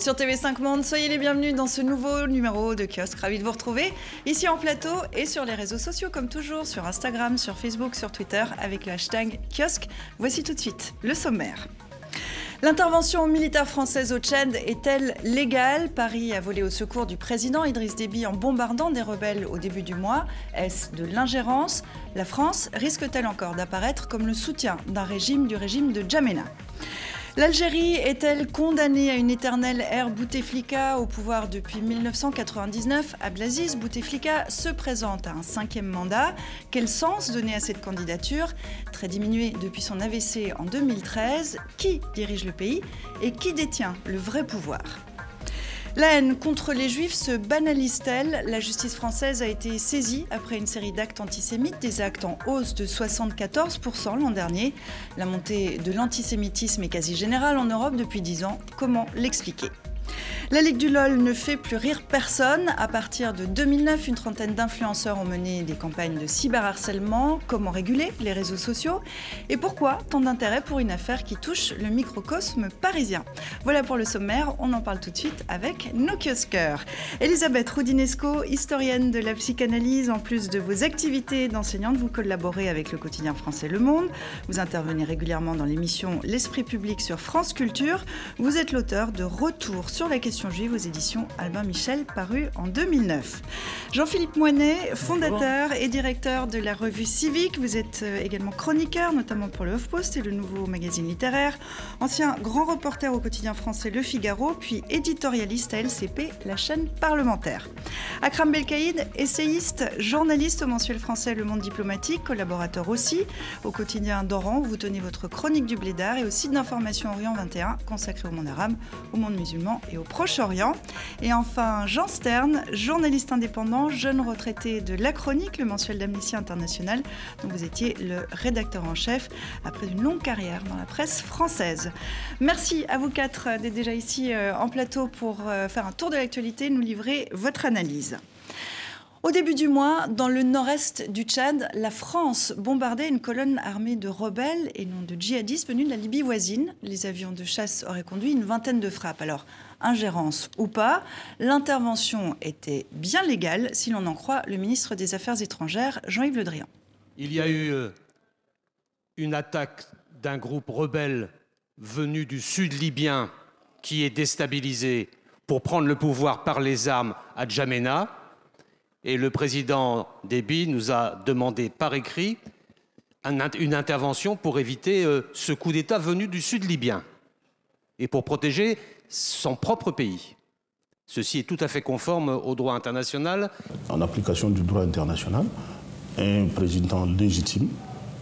sur TV5 Monde, soyez les bienvenus dans ce nouveau numéro de Kiosque. Ravi de vous retrouver ici en plateau et sur les réseaux sociaux comme toujours, sur Instagram, sur Facebook, sur Twitter avec le hashtag Kiosque. Voici tout de suite le sommaire. L'intervention militaire française au Tchad est-elle légale? Paris a volé au secours du président Idriss Déby en bombardant des rebelles au début du mois. Est-ce de l'ingérence? La France risque-t-elle encore d'apparaître comme le soutien d'un régime du régime de Djamena? L'Algérie est-elle condamnée à une éternelle ère Bouteflika au pouvoir depuis 1999 Abdelaziz Bouteflika se présente à un cinquième mandat. Quel sens donner à cette candidature? Très diminuée depuis son AVC en 2013, qui dirige le pays et qui détient le vrai pouvoir? La haine contre les juifs se banalise-t-elle? La justice française a été saisie après une série d'actes antisémites, des actes en hausse de 74% l'an dernier. La montée de l'antisémitisme est quasi générale en Europe depuis 10 ans. Comment l'expliquer? La Ligue du LOL ne fait plus rire personne. À partir de 2009, une trentaine d'influenceurs ont mené des campagnes de cyberharcèlement. Comment réguler les réseaux sociaux? Et pourquoi tant d'intérêt pour une affaire qui touche le microcosme parisien? Voilà pour le sommaire. On en parle tout de suite avec nos kiosqueurs. Elisabeth Roudinesco, historienne de la psychanalyse, en plus de vos activités d'enseignante, vous collaborez avec le quotidien français Le Monde. Vous intervenez régulièrement dans l'émission L'Esprit public sur France Culture. Vous êtes l'auteur de Retour sur la question juive aux éditions Albin Michel, paru en 2009. Jean-Philippe Moinet, fondateur et directeur de la revue Civique. Vous êtes euh, également chroniqueur, notamment pour le HuffPost et le nouveau magazine littéraire. Ancien grand reporter au quotidien français Le Figaro, puis éditorialiste à LCP, la chaîne parlementaire. Akram Belkaïd, essayiste, journaliste au mensuel français Le Monde Diplomatique, collaborateur aussi au quotidien d'Oran, vous tenez votre chronique du Blédard et au site d'information Orient 21, consacré au monde arabe, au monde musulman et au proche orient Et enfin, Jean Stern, journaliste indépendant, jeune retraité de La Chronique, le mensuel d'Amnesty International, dont vous étiez le rédacteur en chef après une longue carrière dans la presse française. Merci à vous quatre d'être déjà ici euh, en plateau pour euh, faire un tour de l'actualité, nous livrer votre analyse. Au début du mois, dans le nord-est du Tchad, la France bombardait une colonne armée de rebelles et non de djihadistes venus de la Libye voisine. Les avions de chasse auraient conduit une vingtaine de frappes. Alors, ingérence ou pas, l'intervention était bien légale, si l'on en croit le ministre des Affaires étrangères, Jean-Yves Le Drian. Il y a eu euh, une attaque d'un groupe rebelle venu du sud libyen qui est déstabilisé pour prendre le pouvoir par les armes à Djamena. Et le président Déby nous a demandé par écrit une intervention pour éviter euh, ce coup d'État venu du sud libyen et pour protéger son propre pays. Ceci est tout à fait conforme au droit international. En application du droit international, un président légitime,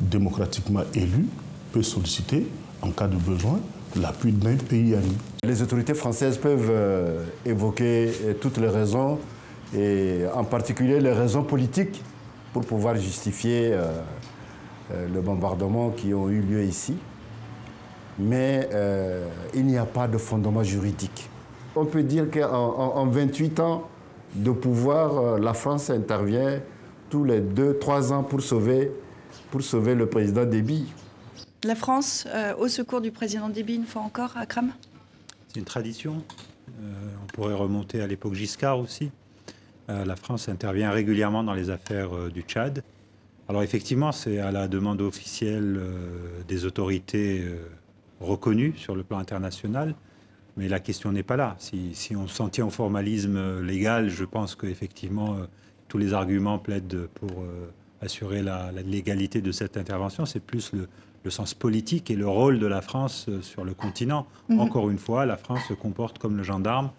démocratiquement élu, peut solliciter, en cas de besoin, l'appui d'un pays ami. Les autorités françaises peuvent euh, évoquer euh, toutes les raisons, et en particulier les raisons politiques, pour pouvoir justifier euh, le bombardement qui ont eu lieu ici mais euh, il n'y a pas de fondement juridique. On peut dire qu'en 28 ans de pouvoir, euh, la France intervient tous les 2-3 ans pour sauver, pour sauver le président Déby. La France, euh, au secours du président Déby, une fois encore, Akram C'est une tradition. on pourrait remonter à l'époque Giscard aussi. la France intervient régulièrement dans les affaires du Tchad. Alors effectivement, c'est à la demande officielle des autorités reconnu sur le plan international. Mais la question n'est pas là. Si, on s'en tient au formalisme légal, je pense qu'effectivement, euh, tous les arguments plaident pour euh, assurer la, légalité de cette intervention. C'est plus le, sens politique et le rôle de la France euh, sur le continent. Mhm. Encore une fois, la France se comporte comme le gendarme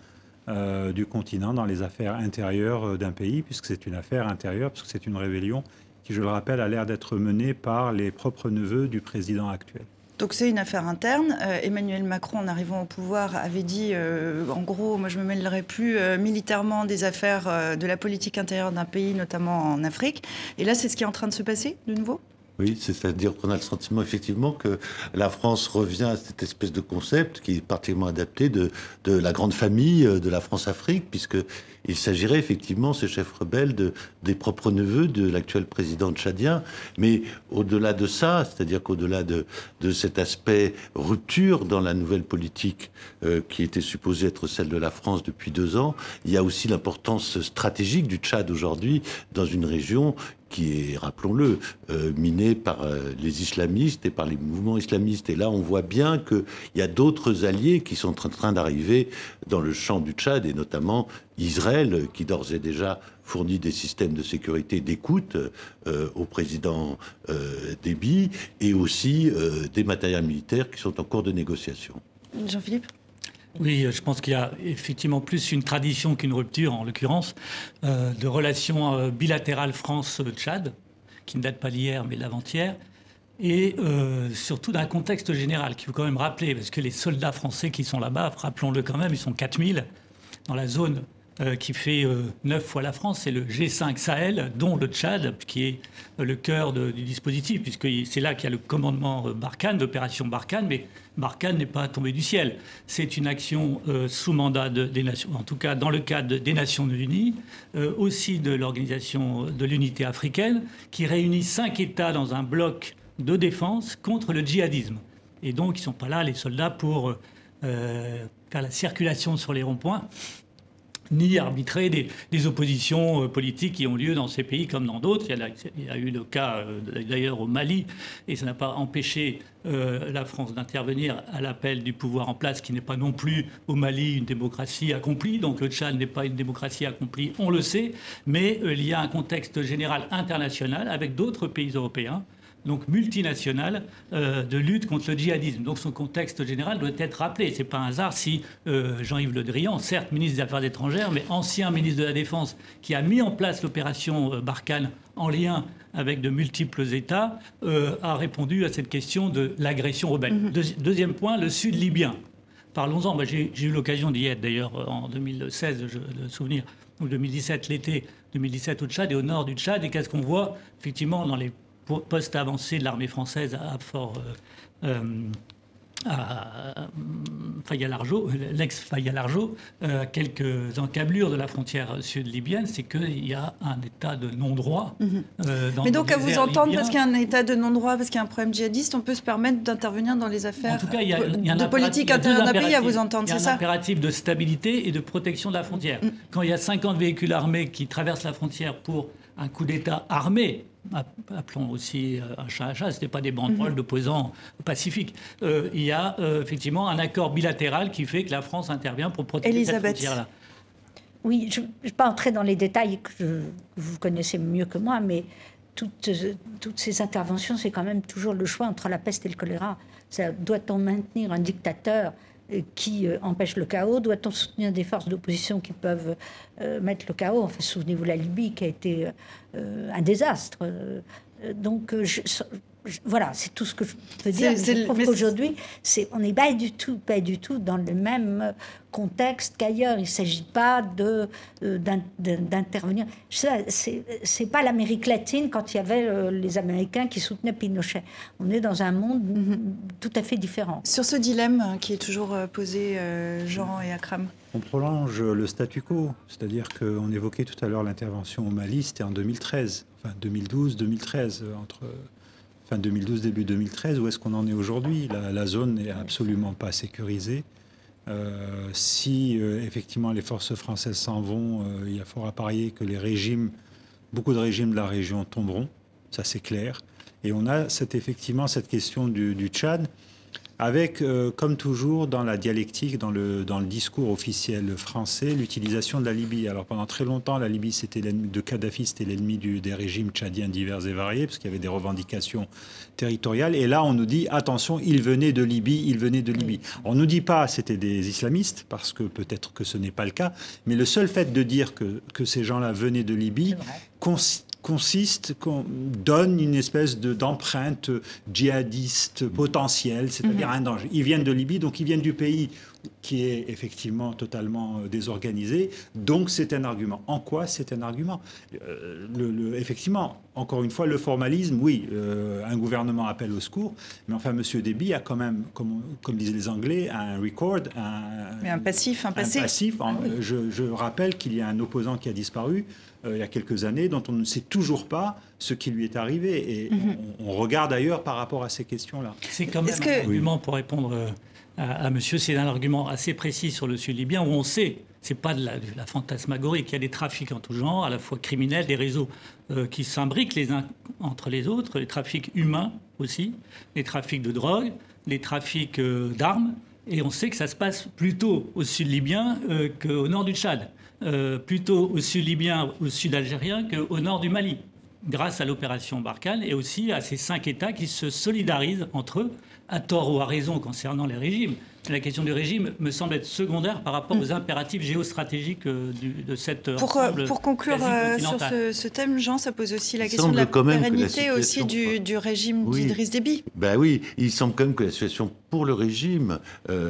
du continent dans les affaires intérieures d'un pays, puisque c'est une affaire intérieure, puisque c'est une rébellion qui, je le rappelle, a l'air d'être menée par les propres neveux du président actuel. Donc c'est une affaire interne. Euh, Emmanuel Macron, en arrivant au pouvoir, avait dit, euh, en gros, moi je me mêlerai plus euh, militairement des affaires de la politique intérieure d'un pays, notamment en Afrique. Et là, c'est ce qui est en train de se passer de nouveau? Oui, c'est-à-dire qu'on a le sentiment effectivement que la France revient à cette espèce de concept qui est particulièrement adapté de, la grande famille euh, de la France-Afrique, puisqu'il s'agirait effectivement, ces chefs rebelles, de, des propres neveux de l'actuel président tchadien. Mais au-delà de ça, c'est-à-dire qu'au-delà de, de cet aspect rupture dans la nouvelle politique euh, qui était supposée être celle de la France depuis deux ans, il y a aussi l'importance stratégique du Tchad aujourd'hui dans une région qui est, rappelons-le, euh, miné par euh, les islamistes et par les mouvements islamistes. Et là, on voit bien qu'il y a d'autres alliés qui sont en train d'arriver dans le champ du Tchad, et notamment Israël, qui d'ores et déjà fournit des systèmes de sécurité d'écoute euh, au président Déby, et aussi des matériels militaires qui sont en cours de négociation. Jean-Philippe? Oui, je pense qu'il y a effectivement plus une tradition qu'une rupture, en l'occurrence, euh, de relations euh, bilatérales France-Tchad, qui ne date pas d'hier, mais d'avant-hier, et euh, surtout d'un contexte général qu'il faut quand même rappeler, parce que les soldats français qui sont là-bas, rappelons-le quand même, ils sont 4000 dans la zone euh, qui fait euh, neuf fois la France, c'est le G5 Sahel, dont le Tchad, qui est le cœur du dispositif, puisque c'est là qu'il y a le commandement euh, Barkhane, l'opération Barkhane, mais Barkhane n'est pas tombé du ciel. C'est une action sous mandat des Nations, en tout cas dans le cadre des Nations Unies, aussi de l'Organisation de l'Unité africaine, qui réunit cinq États dans un bloc de défense contre le djihadisme. Et donc, ils ne sont pas là, les soldats, pour faire la circulation sur les ronds-points ni arbitrer des, oppositions euh, politiques qui ont lieu dans ces pays comme dans d'autres. Il, y a eu le cas euh, d'ailleurs au Mali, et ça n'a pas empêché euh, la France d'intervenir à l'appel du pouvoir en place, qui n'est pas non plus au Mali une démocratie accomplie. Donc le Tchad n'est pas une démocratie accomplie, on le sait, mais il y a un contexte général international avec d'autres pays européens donc multinationale euh, de lutte contre le djihadisme. Donc son contexte général doit être rappelé. C'est pas un hasard si euh, Jean-Yves Le Drian, certes ministre des Affaires étrangères, mais ancien ministre de la Défense, qui a mis en place l'opération euh, Barkhane en lien avec de multiples États, a répondu à cette question de l'agression rebelle. Mm-hmm. deuxième point, le Sud libyen. Parlons-en. J'ai eu l'occasion d'y être d'ailleurs en 2016, je, de souvenir, ou 2017, l'été 2017 au Tchad et au nord du Tchad. Et qu'est-ce qu'on voit? Effectivement dans les poste avancé de l'armée française à Fort. Euh, euh à Faya-Largeau, l'ex-Faya-Largeau, euh, quelques encablures de la frontière sud-libyenne, c'est qu'il y a un état de non-droit. Mhm. Euh, Mais donc, à vous entendre, parce qu'il y a un état de non-droit, parce qu'il y a un problème djihadiste, on peut se permettre d'intervenir dans les affaires en tout cas, il y a, il y a de politique intérieure d'un pays, à vous entendre, c'est ça Il y a un impératif de stabilité et de protection de la frontière. Mm. Quand il y a 50 véhicules armés qui traversent la frontière pour un coup d'État armé, appelons aussi euh, un chat un chat, ce n'était pas des banderoles mhm. d'opposants pacifiques. Euh, il y a euh, effectivement un accord bilatéral qui fait que la France intervient pour protéger cette frontière-là. Oui, je ne vais pas entrer dans les détails que, vous connaissez mieux que moi, mais toutes, toutes ces interventions, c'est quand même toujours le choix entre la peste et le choléra. Doit-on maintenir un dictateur qui empêche le chaos Doit-on soutenir des forces d'opposition qui peuvent mettre le chaos? Enfin, souvenez-vous la Libye qui a été euh, un désastre. Euh, donc, euh, voilà, c'est tout ce que je peux dire. je trouve qu'aujourd'hui, on n'est pas du tout, pas du tout dans le même contexte qu'ailleurs. Il ne s'agit pas de, d'intervenir. C'est pas l'Amérique latine quand il y avait les Américains qui soutenaient Pinochet. On est dans un monde mm-hmm. tout à fait différent. Sur ce dilemme qui est toujours posé, Jean et Akram on prolonge le statu quo, c'est-à-dire qu'on évoquait tout à l'heure l'intervention au Mali, c'était en 2013, enfin 2012-2013, entre fin 2012 début 2013. Où est-ce qu'on en est aujourd'hui? La, zone n'est absolument pas sécurisée. Euh, si euh, effectivement les forces françaises s'en vont, euh, il y a fort à parier que les régimes, beaucoup de régimes de la région tomberont, ça c'est clair. Et on a effectivement cette question du Tchad avec, euh, comme toujours, dans la dialectique, dans le, dans le discours officiel français, l'utilisation de la Libye. Alors pendant très longtemps, la Libye, c'était de Kadhafi, c'était l'ennemi des régimes tchadiens divers et variés, parce qu'il y avait des revendications territoriales. Et là, on nous dit, attention, il venait de Libye, il venait de Libye. On ne nous dit pas c'était des islamistes, parce que peut-être que ce n'est pas le cas, mais le seul fait de dire que, que ces gens-là venaient de Libye consiste, qu'on donne une espèce d'empreinte djihadiste potentielle, c'est-à-dire mhm. un danger. Ils viennent de Libye, donc ils viennent du pays qui est effectivement totalement désorganisé. Donc c'est un argument. En quoi c'est un argument? Le, Effectivement, encore une fois, le formalisme, oui, un gouvernement appelle au secours, mais enfin, M. Déby a quand même, comme, comme disaient les Anglais, un record, un, mais un passif, un passé. Un passif. Ah je, je rappelle qu'il y a un opposant qui a disparu, euh, il y a quelques années, dont on ne sait toujours pas ce qui lui est arrivé. Et mhm. on, regarde ailleurs par rapport à ces questions-là. C'est quand même un argument pour répondre euh, à, monsieur, c'est un argument assez précis sur le sud libyen où on sait, c'est pas de la, fantasmagorie, qu'il y a des trafics en tout genre, à la fois criminels, des réseaux euh, qui s'imbriquent les uns entre les autres, les trafics humains aussi, les trafics de drogue, les trafics d'armes. Et on sait que ça se passe plutôt au sud libyen qu'au nord du Tchad. Euh, plutôt au sud libyen, au sud algérien qu'au nord du Mali, grâce à l'opération Barkhane et aussi à ces cinq États qui se solidarisent entre eux, à tort ou à raison concernant les régimes la question du régime me semble être secondaire par rapport mm. aux impératifs géostratégiques euh, de cette pour, euh, pour conclure euh, sur ce, thème, Jean, ça pose aussi la question de la pérennité aussi du, régime d'Idriss Déby. Ben oui, il semble quand même que la situation pour le régime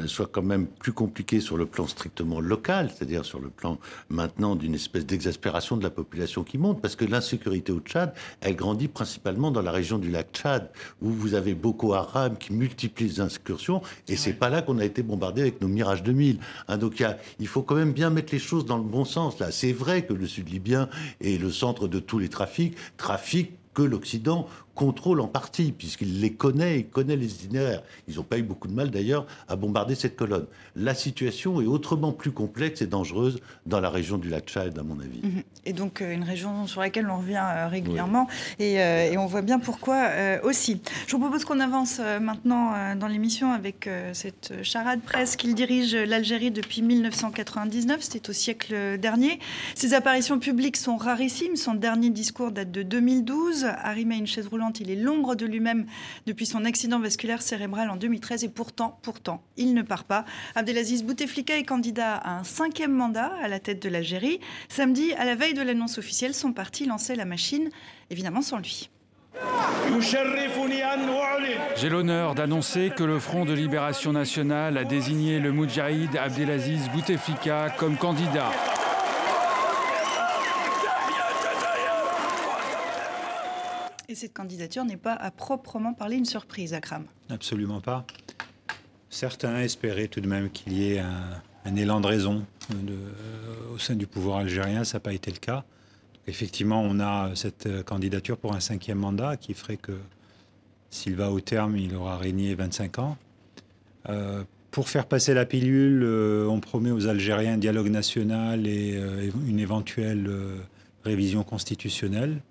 soit quand même plus compliquée sur le plan strictement local, c'est-à-dire sur le plan maintenant d'une espèce d'exaspération de la population qui monte, parce que l'insécurité au Tchad, elle grandit principalement dans la région du lac Tchad, où vous avez Boko Haram qui multiplie les incursions, et c'est pas là qu'on a été bombardé avec nos Mirage 2000. Hein, donc il faut quand même bien mettre les choses dans le bon sens. Là, c'est vrai que le Sud libyen est le centre de tous les trafics, trafics que l'Occident contrôle en partie, puisqu'il les connaît, il connaît les itinéraires. Ils n'ont pas eu beaucoup de mal d'ailleurs à bombarder cette colonne. La situation est autrement plus complexe et dangereuse dans la région du lac Tchad, à mon avis. Mhm. Et donc euh, une région sur laquelle on revient euh, régulièrement euh, et, on voit bien pourquoi aussi. Je vous propose qu'on avance maintenant dans l'émission avec cette charade presse qu'il dirige l'Algérie depuis 1999, c'était au siècle dernier. Ses apparitions publiques sont rarissimes. Son dernier discours date de 2012, arrimé à une chaise roulante il est l'ombre de lui-même depuis son accident vasculaire cérébral en 2013 et pourtant, pourtant, il ne part pas. Abdelaziz Bouteflika est candidat à un cinquième mandat à la tête de l'Algérie. Samedi, à la veille de l'annonce officielle, son parti lançait la machine, évidemment sans lui. J'ai l'honneur d'annoncer que le Front de Libération Nationale a désigné le Moudjahid Abdelaziz Bouteflika comme candidat. Cette candidature n'est pas à proprement parler une surprise, Akram Absolument pas. Certains espéraient tout de même qu'il y ait un, élan de raison au sein du pouvoir algérien. Ça n'a pas été le cas. effectivement, on a cette candidature pour un cinquième mandat qui ferait que s'il va au terme, il aura régné 25 ans. Euh, pour faire passer la pilule, euh, on promet aux Algériens un dialogue national et euh, une éventuelle révision constitutionnelle.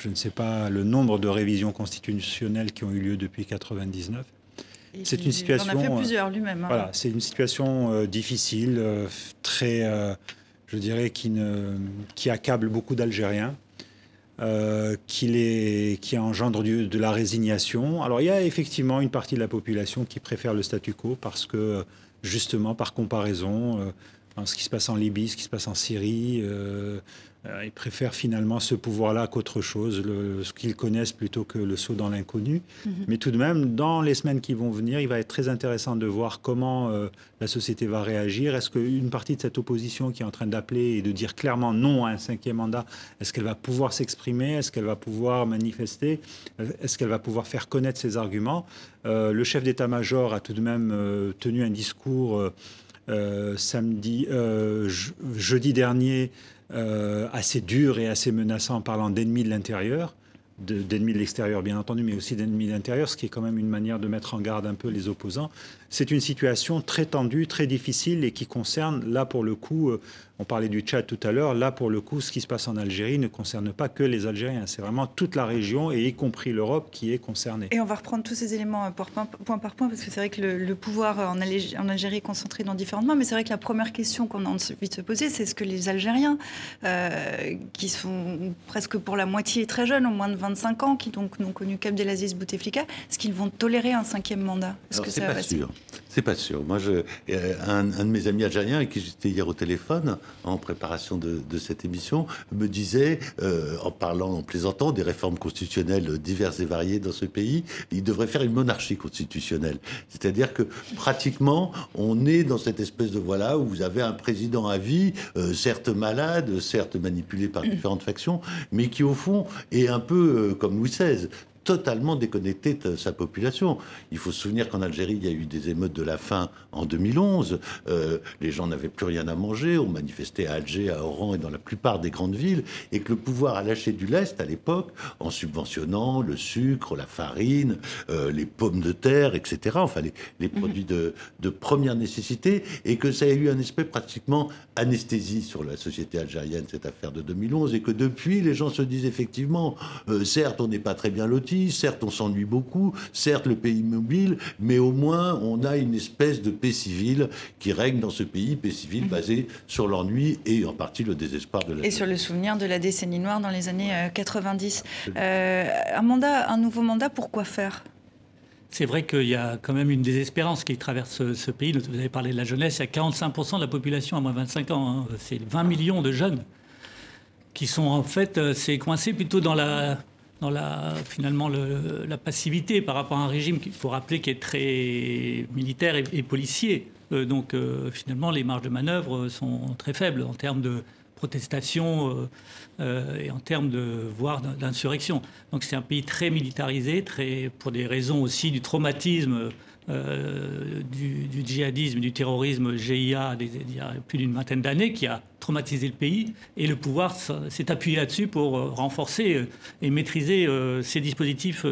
Je ne sais pas le nombre de révisions constitutionnelles qui ont eu lieu depuis 1999. C'est une situation. Il en a fait plusieurs lui-même. Hein. Voilà, c'est une situation euh, difficile, euh, très, euh, je dirais, qui, ne, qui accable beaucoup d'Algériens. qui, les, qui engendre du, de la résignation. Alors il y a effectivement une partie de la population qui préfère le statu quo parce que justement par comparaison, ce qui se passe en Libye, ce qui se passe en Syrie, euh, ils préfèrent finalement ce pouvoir-là qu'autre chose, ce qu'ils connaissent plutôt que le saut dans l'inconnu. Mhm. Mais tout de même, dans les semaines qui vont venir, il va être très intéressant de voir comment euh, la société va réagir. Est-ce qu'une partie de cette opposition qui est en train d'appeler et de dire clairement non à un cinquième mandat, est-ce qu'elle va pouvoir s'exprimer? Est-ce qu'elle va pouvoir manifester? Est-ce qu'elle va pouvoir faire connaître ses arguments? Euh, Le chef d'état-major a tout de même tenu un discours samedi, jeudi dernier euh, assez dur et assez menaçant en parlant d'ennemis de l'intérieur d'ennemis de, l'extérieur, bien entendu, mais aussi d'ennemis de l'intérieur, ce qui est quand même une manière de mettre en garde un peu les opposants. C'est une situation très tendue, très difficile et qui concerne, là pour le coup, euh, on parlait du Tchad tout à l'heure, là pour le coup, ce qui se passe en Algérie ne concerne pas que les Algériens, c'est vraiment toute la région et y compris l'Europe qui est concernée. Et on va reprendre tous ces éléments euh, point, par point, parce que c'est vrai que le, pouvoir en, Algérie est concentré dans différentes mains, mais c'est vrai que la première question qu'on a envie de se poser, c'est est-ce que les Algériens, euh, qui sont presque pour la moitié très jeunes, au moins de 25 ans, qui donc n'ont connu qu'Abdelaziz Bouteflika, est-ce qu'ils vont tolérer un cinquième mandat? C'est -ce pas sûr. C'est pas sûr. Moi, je, euh, un, de mes amis algériens avec qui j'étais hier au téléphone en préparation de, cette émission me disait, euh, en parlant, en plaisantant des réformes constitutionnelles diverses et variées dans ce pays, il devrait faire une monarchie constitutionnelle. C'est-à-dire que pratiquement, on est dans cette espèce de voilà où vous avez un président à vie, euh, certes malade, certes manipulé par différentes factions, mais qui au fond est un peu comme Louis XVI, totalement déconnecté de sa population. Il faut se souvenir qu'en Algérie, il y a eu des émeutes de la faim en 2011. Euh, les gens n'avaient plus rien à manger. On manifestait à Alger, à Oran et dans la plupart des grandes villes. Et que le pouvoir a lâché du lest à l'époque en subventionnant le sucre, la farine, euh, les pommes de terre, etc. Enfin, les, les mhm. produits de, de, première nécessité. Et que ça a eu un aspect pratiquement anesthésie sur la société algérienne, cette affaire de 2011. Et que depuis, les gens se disent effectivement, euh, certes, on n'est pas très bien lotis certes on s'ennuie beaucoup, certes le pays mobile, mais au moins on a une espèce de paix civile qui règne dans ce pays, paix civile mhm. basée sur l'ennui et en partie le désespoir de la... Et sur le souvenir de la décennie noire dans les années 90. Euh, euh, un mandat, un nouveau mandat, pourquoi faire? C'est vrai qu'il y a quand même une désespérance qui traverse ce, pays. Vous avez parlé de la jeunesse, il y a 45% de la population à moins de 25 ans. Hein. C'est 20 millions de jeunes qui sont en fait, euh, c'est coincé plutôt dans la, dans la, finalement la passivité par rapport à un régime qu'il faut rappeler qui est très militaire et, policier. Euh, donc euh, finalement, les marges de manœuvre sont très faibles en termes de protestation euh, et en termes de voire d'insurrection. Donc c'est un pays très militarisé, très pour des raisons aussi du traumatisme euh, du, djihadisme, du terrorisme GIA il y a plus d'une vingtaine d'années qui a traumatisé le pays et le pouvoir s'est appuyé là-dessus pour euh, renforcer euh, et maîtriser ces dispositifs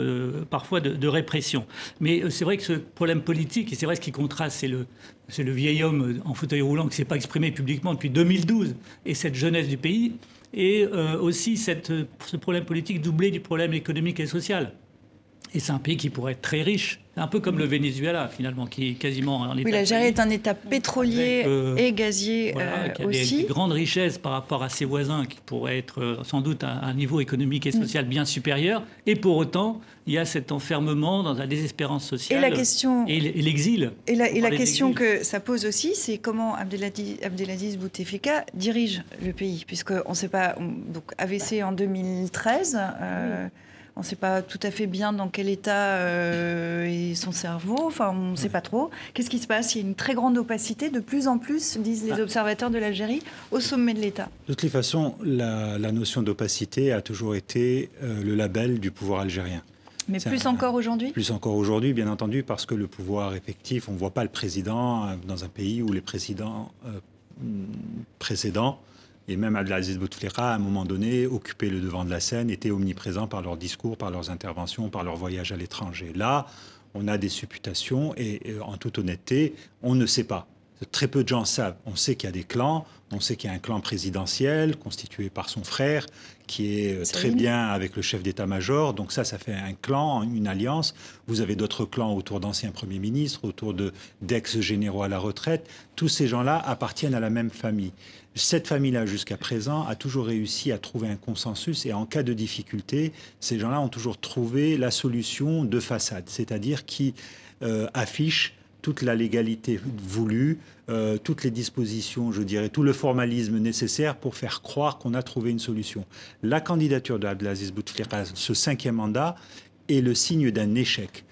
parfois de, répression. Mais c'est vrai que ce problème politique, et c'est vrai ce qui contraste, c'est le, vieil homme en fauteuil roulant qui ne s'est pas exprimé publiquement depuis 2012 et cette jeunesse du pays, et aussi ce problème politique doublé du problème économique et social. Et c'est un pays qui pourrait être très riche, un peu comme le Venezuela finalement, qui est quasiment un État. Oui, l'Algérie est un État pétrolier euh, et gazier voilà, euh, aussi. Des, des, grandes richesses par rapport à ses voisins, qui pourraient être euh, sans doute à un niveau économique et social bien supérieur. Et pour autant, il y a cet enfermement dans la désespérance sociale. Et la question. Et l'exil. Et la, et la question que ça pose aussi, c'est comment Abdelaziz, Abdelaziz Bouteflika dirige le pays, puisqu'on ne sait pas. donc AVC en 2013. On ne sait pas tout à fait bien dans quel état euh, est son cerveau. Enfin, on ne sait pas trop. Qu'est-ce qui se passe? Il y a une très grande opacité, de plus en plus, disent les ah. observateurs de l'Algérie, au sommet de l'État. De toutes les façons, la, notion d'opacité a toujours été euh, le label du pouvoir algérien. Mais plus encore aujourd'hui? Plus encore aujourd'hui, bien entendu, parce que le pouvoir effectif, on ne voit pas le président euh, dans un pays où les présidents précédents et même Abdelaziz Bouteflika, à un moment donné, occupait le devant de la scène, était omniprésent par leurs discours, par leurs interventions, par leurs voyages à l'étranger. Là, on a des supputations et, en toute honnêteté, on ne sait pas. Très peu de gens savent. On sait qu'il y a des clans, on sait qu'il y a un clan présidentiel constitué par son frère qui est euh, très bien avec le chef d'état-major. Donc ça, ça fait un clan, une alliance. Vous avez d'autres clans autour d'anciens premiers ministres, autour de d'ex-généraux à la retraite. Tous ces gens-là appartiennent à la même famille. Cette famille-là, jusqu'à présent, a toujours réussi à trouver un consensus et en cas de difficulté, ces gens-là ont toujours trouvé la solution de façade, c'est-à-dire qui euh, affiche toute la légalité voulue, euh, toutes les dispositions, je dirais, tout le formalisme nécessaire pour faire croire qu'on a trouvé une solution. La candidature d'Abdelaziz Bouteflika, ce cinquième mandat, est le signe d'un échec.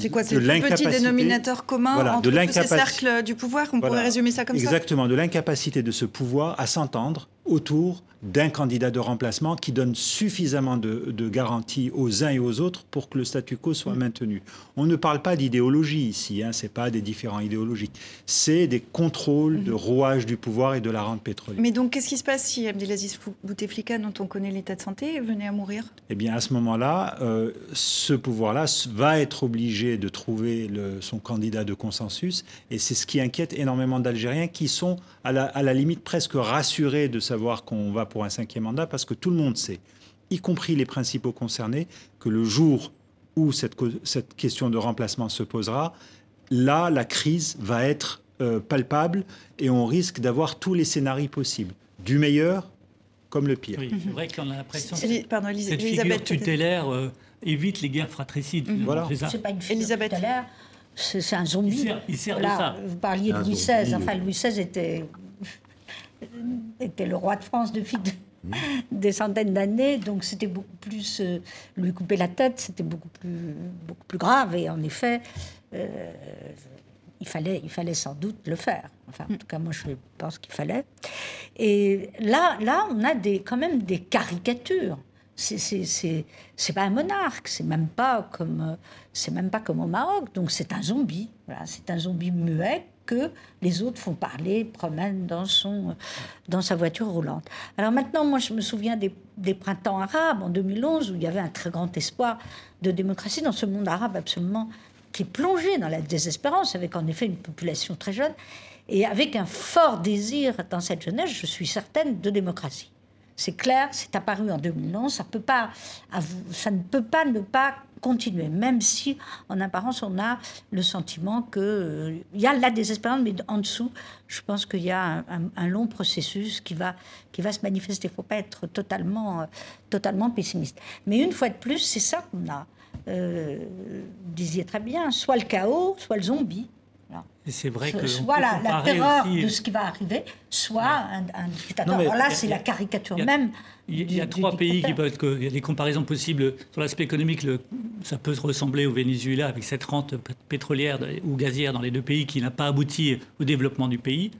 C'est quoi, c'est le petit dénominateur commun entre tous ces cercles du pouvoir? On pourrait résumer ça comme ça? Exactement, de l'incapacité de ce pouvoir à s'entendre autour d'un candidat de remplacement qui donne suffisamment de, garanties aux uns et aux autres pour que le statu quo soit maintenu. On ne parle pas d'idéologie ici, hein, ce n'est pas des différents idéologiques, c'est des contrôles de rouage du pouvoir et de la rente pétrolière. Mais donc qu'est-ce qui se passe si Abdelaziz Bouteflika, dont on connaît l'état de santé, venait à mourir? Eh bien à ce moment-là, euh, ce pouvoir-là va être obligé de trouver le, son candidat de consensus et c'est ce qui inquiète énormément d'Algériens qui sont à la, à la limite presque rassurés de savoir qu'on va pour un cinquième mandat parce que tout le monde sait, y compris les principaux concernés, que le jour où cette, cette question de remplacement se posera, là, la crise va être euh, palpable et on risque d'avoir tous les scénarios possibles, du meilleur comme le pire. Oui, c'est vrai qu'on a l'impression que pardon, cette figure tutélaire euh, évite les guerres fratricides. Voilà. C'est pas une figure tutélaire. c'est un zombie. Il sert, il sert de ça. Vous parliez de Louis XVI. Enfin, Louis XVI était, était le roi de France depuis de- des centaines d'années, donc c'était beaucoup plus euh, lui couper la tête, c'était beaucoup plus, beaucoup plus grave. Et en effet, euh, il fallait, il fallait sans doute le faire. Enfin, en tout cas, moi, je pense qu'il fallait. Et là, là, on a quand même des caricatures. C'est- pas un monarque, c'est même pas comme euh, même pas comme au Maroc. Donc c'est un zombie. Voilà, c'est un zombie muet les autres font parler, promènent dans son dans sa voiture roulante. Alors maintenant, moi, je me souviens des, des printemps arabes en 2011 où il y avait un très grand espoir de démocratie dans ce monde arabe absolument qui est plongé dans la désespérance, avec en effet une population très jeune et avec un fort désir dans cette jeunesse, je suis certaine, de démocratie. C'est clair, c'est apparu en 2011, ça, peut pas, ça ne peut pas ne pas continuer, même si en apparence on a le sentiment qu'il y a la désespérance, mais en dessous, je pense qu'il y a un long processus qui va, qui va se manifester. Il ne faut pas être totalement, euh, totalement pessimiste. Mais une fois de plus, c'est ça qu'on a. Euh, vous disiez très bien, soit le chaos, soit le zombie. C'est vrai que. soit la, terreur aussi- de ce qui va arriver, soit un, un dictateur. Non, Alors là, c'est la caricature il y a- même. Il y a, trois pays qui peuvent être. que- Il y a des comparaisons possibles sur l'aspect économique. le- ça peut ressembler au Venezuela avec cette rente pétrolière ou gazière dans les deux pays qui n'a pas abouti au développement du pays.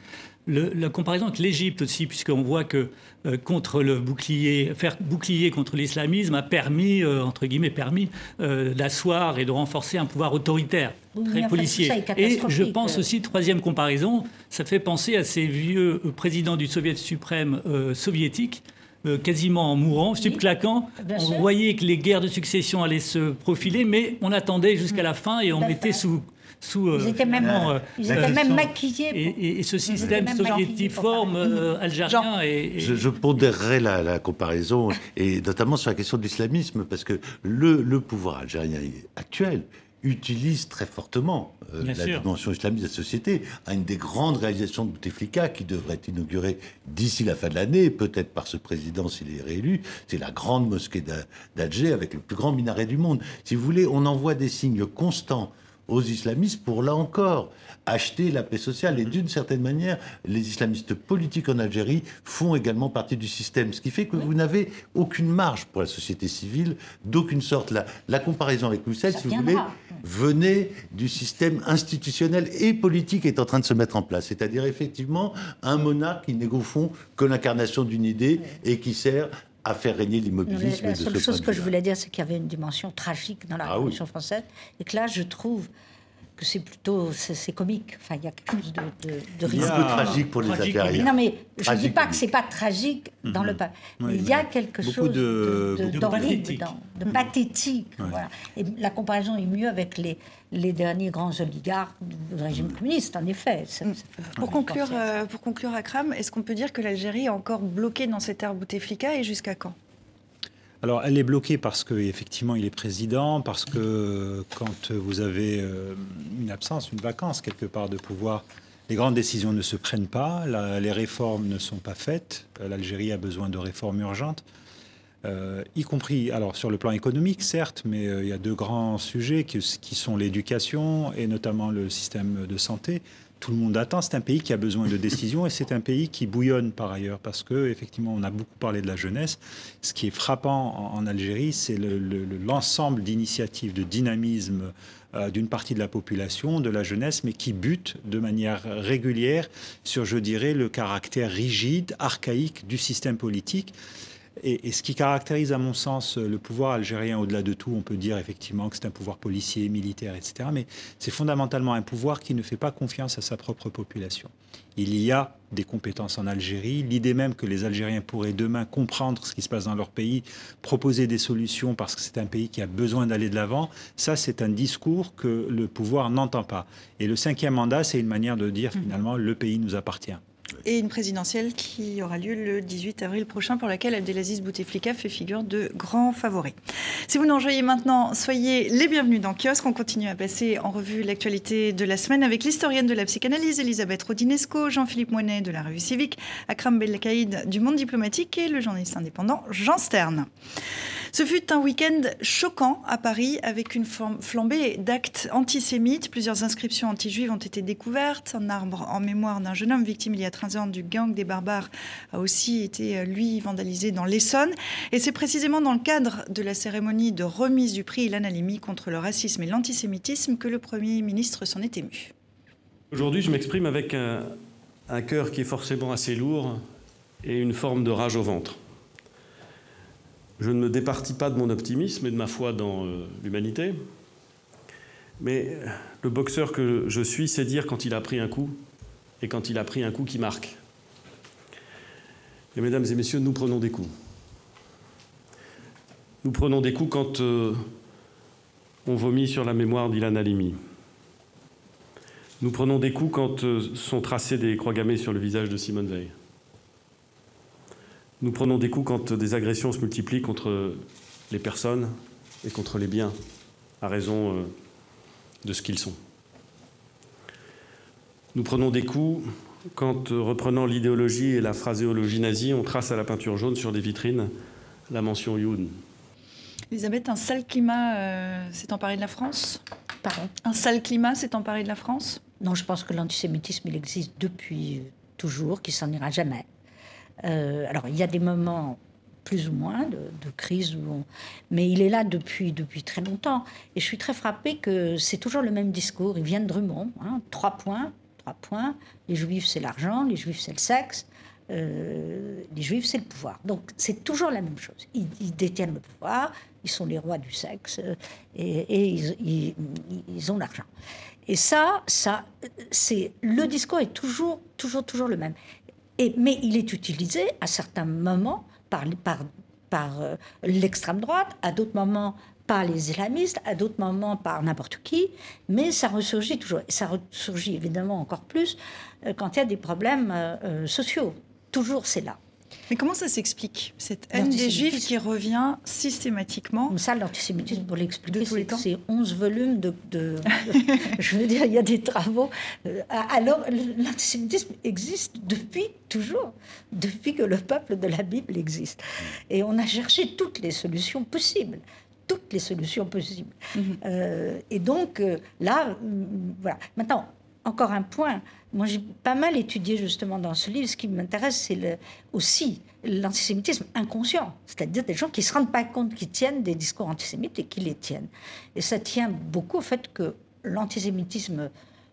Le- la comparaison avec l'Égypte aussi, puisqu'on voit que euh, contre le bouclier, faire bouclier contre l'islamisme a permis, euh, entre guillemets, permis euh, d'asseoir et de renforcer un pouvoir autoritaire, Oui, très policier. Et je pense aussi, troisième comparaison, ça fait penser à ces vieux présidents du Soviet suprême soviétique, euh, quasiment en mourant, subclaquant. Bien On sûr. voyait que les guerres de succession allaient se profiler, mais on attendait jusqu'à la fin et on mettait sous. Sous euh, Ils étaient même, euh, ils la étaient même question- maquillés. et, et- et ce système soviétiforme euh, algérien et, et- Je, je pondérerai la, la comparaison, et notamment sur la question de l'islamisme, parce que le, le pouvoir algérien actuel utilise très fortement euh, la sûr. dimension islamique de la société. À une des grandes réalisations de Bouteflika, qui devrait être inaugurée d'ici la fin de l'année, peut-être par ce président s'il est réélu, c'est la grande mosquée d'A- d'Alger avec le plus grand minaret du monde. Si vous voulez, on envoie des signes constants aux islamistes pour, là encore, acheter la paix sociale. Et d'une certaine manière, les islamistes politiques en Algérie font également partie du système. Ce qui fait que vous n'avez aucune marge pour la société civile, d'aucune sorte. La, la comparaison avec Ça si vous voulez, venait du système institutionnel et politique qui est en train de se mettre en place. C'est-à-dire, effectivement, un monarque qui n'est au fond que l'incarnation d'une idée et qui sert à faire régner l'immobilisme. La, de seule ce chose que je voulais dire, c'est qu'il y avait une dimension tragique dans la Ah oui. Révolution française, et que là, je trouve que c'est plutôt c'est comique. Enfin, il y a quelque chose de, de, de Un ridicule. peu tragique pour les Algériens. Non, mais je ne dis pas que c'est pas tragique dans le. Mais Oui, il y a quelque beaucoup chose de- de, de d'horrible, pathétique. dans- de pathétique. voilà. Et la comparaison est mieux avec les, les derniers grands oligarques du régime communiste, en effet. Ça- ça Pour conclure, euh, pour conclure, Akram, est-ce qu'on peut dire que l'Algérie est encore bloquée dans cette ère Bouteflika et jusqu'à quand? Alors, elle est bloquée parce qu'effectivement, il est président, parce que quand vous avez euh, une absence, une vacance quelque part de pouvoir, les grandes décisions ne se prennent pas, les réformes ne sont pas faites. Euh, L'Algérie a besoin de réformes urgentes, euh, y compris sur le plan économique, certes, mais il y a deux grands sujets qui sont l'éducation et notamment le système de santé. Tout le monde attend. C'est un pays qui a besoin de décisions et c'est un pays qui bouillonne par ailleurs parce que effectivement, on a beaucoup parlé de la jeunesse. Ce qui est frappant en, Algérie, c'est le- le- le- l'ensemble d'initiatives, de dynamisme euh, d'une partie de la population, de la jeunesse, mais qui butent de manière régulière sur, je dirais, le caractère rigide, archaïque du système politique. Et, et ce qui caractérise, à mon sens, le pouvoir algérien, au-delà de tout, on peut dire effectivement que c'est un pouvoir policier, militaire, etc. Mais c'est fondamentalement un pouvoir qui ne fait pas confiance à sa propre population. Il y a des compétences en Algérie. L'idée même que les Algériens pourraient demain comprendre ce qui se passe dans leur pays, proposer des solutions parce que c'est un pays qui a besoin d'aller de l'avant, ça c'est un discours que le pouvoir n'entend pas. Et le cinquième mandat, c'est une manière de dire finalement le pays nous appartient. Et une présidentielle qui aura lieu le 18 avril prochain, pour laquelle Abdelaziz Bouteflika fait figure de grand favori. Si vous nous rejoignez maintenant, soyez les bienvenus dans Kiosque. On continue à passer en revue l'actualité de la semaine avec l'historienne de la psychanalyse, Elisabeth Rodinesco, Jean-Philippe Moinet de la revue Civique, Akram Belkaïd du Monde diplomatique et le journaliste indépendant Jean Stern. Ce fut un week-end choquant à Paris avec une flambée d'actes antisémites. Plusieurs inscriptions anti-juives ont été découvertes. Un arbre en mémoire d'un jeune homme victime il y a 13 ans du gang des barbares a aussi été, lui, vandalisé dans l'Essonne. Et c'est précisément dans le cadre de la cérémonie de remise du prix Ilan Halimi contre le racisme et l'antisémitisme que le Premier ministre s'en est ému. Aujourd'hui, je m'exprime avec un, un cœur qui est forcément assez lourd et une forme de rage au ventre. Je ne me départis pas de mon optimisme et de ma foi dans euh, l'humanité, mais euh, le boxeur que je suis sait dire quand il a pris un coup et quand il a pris un coup qui marque. Et mesdames et messieurs, nous prenons des coups. Nous prenons des coups quand euh, on vomit sur la mémoire d'Ilan Halimi. Nous prenons des coups quand sont tracées des croix gammées sur le visage de Simone Veil. Nous prenons des coups quand des agressions se multiplient contre les personnes et contre les biens, à raison euh, de ce qu'ils sont. Nous prenons des coups quand, euh, reprenant l'idéologie et la phraséologie nazie, on trace à la peinture jaune sur des vitrines la mention Youn. Elisabeth, un sale climat euh, s'est emparé de la France? Pardon? Un sale climat s'est emparé de la France? Non, je pense que l'antisémitisme, il existe depuis toujours, qu'il s'en ira jamais. Euh, alors, il y a des moments plus ou moins de, crise, mais il est là depuis, depuis très longtemps. Et je suis très frappée que c'est toujours le même discours. Il vient de Drummond, hein, trois points, trois points. Les juifs, c'est l'argent, les juifs, c'est le sexe. Euh, les juifs, c'est le pouvoir. Donc c'est toujours la même chose. Ils, détiennent le pouvoir, ils sont les rois du sexe euh, et, ils, ils, ont l'argent. Et ça, ça, c'est le discours est toujours, toujours, toujours le même mais il est utilisé à certains moments par, par, euh, l'extrême droite, à d'autres moments par les islamistes, à d'autres moments par n'importe qui, mais ça ressurgit toujours. Et ça ressurgit évidemment encore plus euh, quand il y a des problèmes euh, sociaux. Toujours c'est là. Mais comment ça s'explique, cette haine des Juifs qui revient systématiquement Ça, l'antisémitisme, pour l'expliquer, c'est 11 volumes de, je veux dire, il y a des travaux. Euh, alors, l'antisémitisme existe depuis toujours, depuis que le peuple de la Bible existe. Et on a cherché toutes les solutions possibles toutes les solutions possibles. Mm-hmm. Euh, et donc, euh, là, voilà. Maintenant, encore un point. Moi, j'ai pas mal étudié justement dans ce livre. Ce qui m'intéresse, c'est aussi l'antisémitisme inconscient, c'est-à-dire des gens qui se rendent pas compte qu'ils tiennent des discours antisémites et qui les tiennent. Et ça tient beaucoup au fait que l'antisémitisme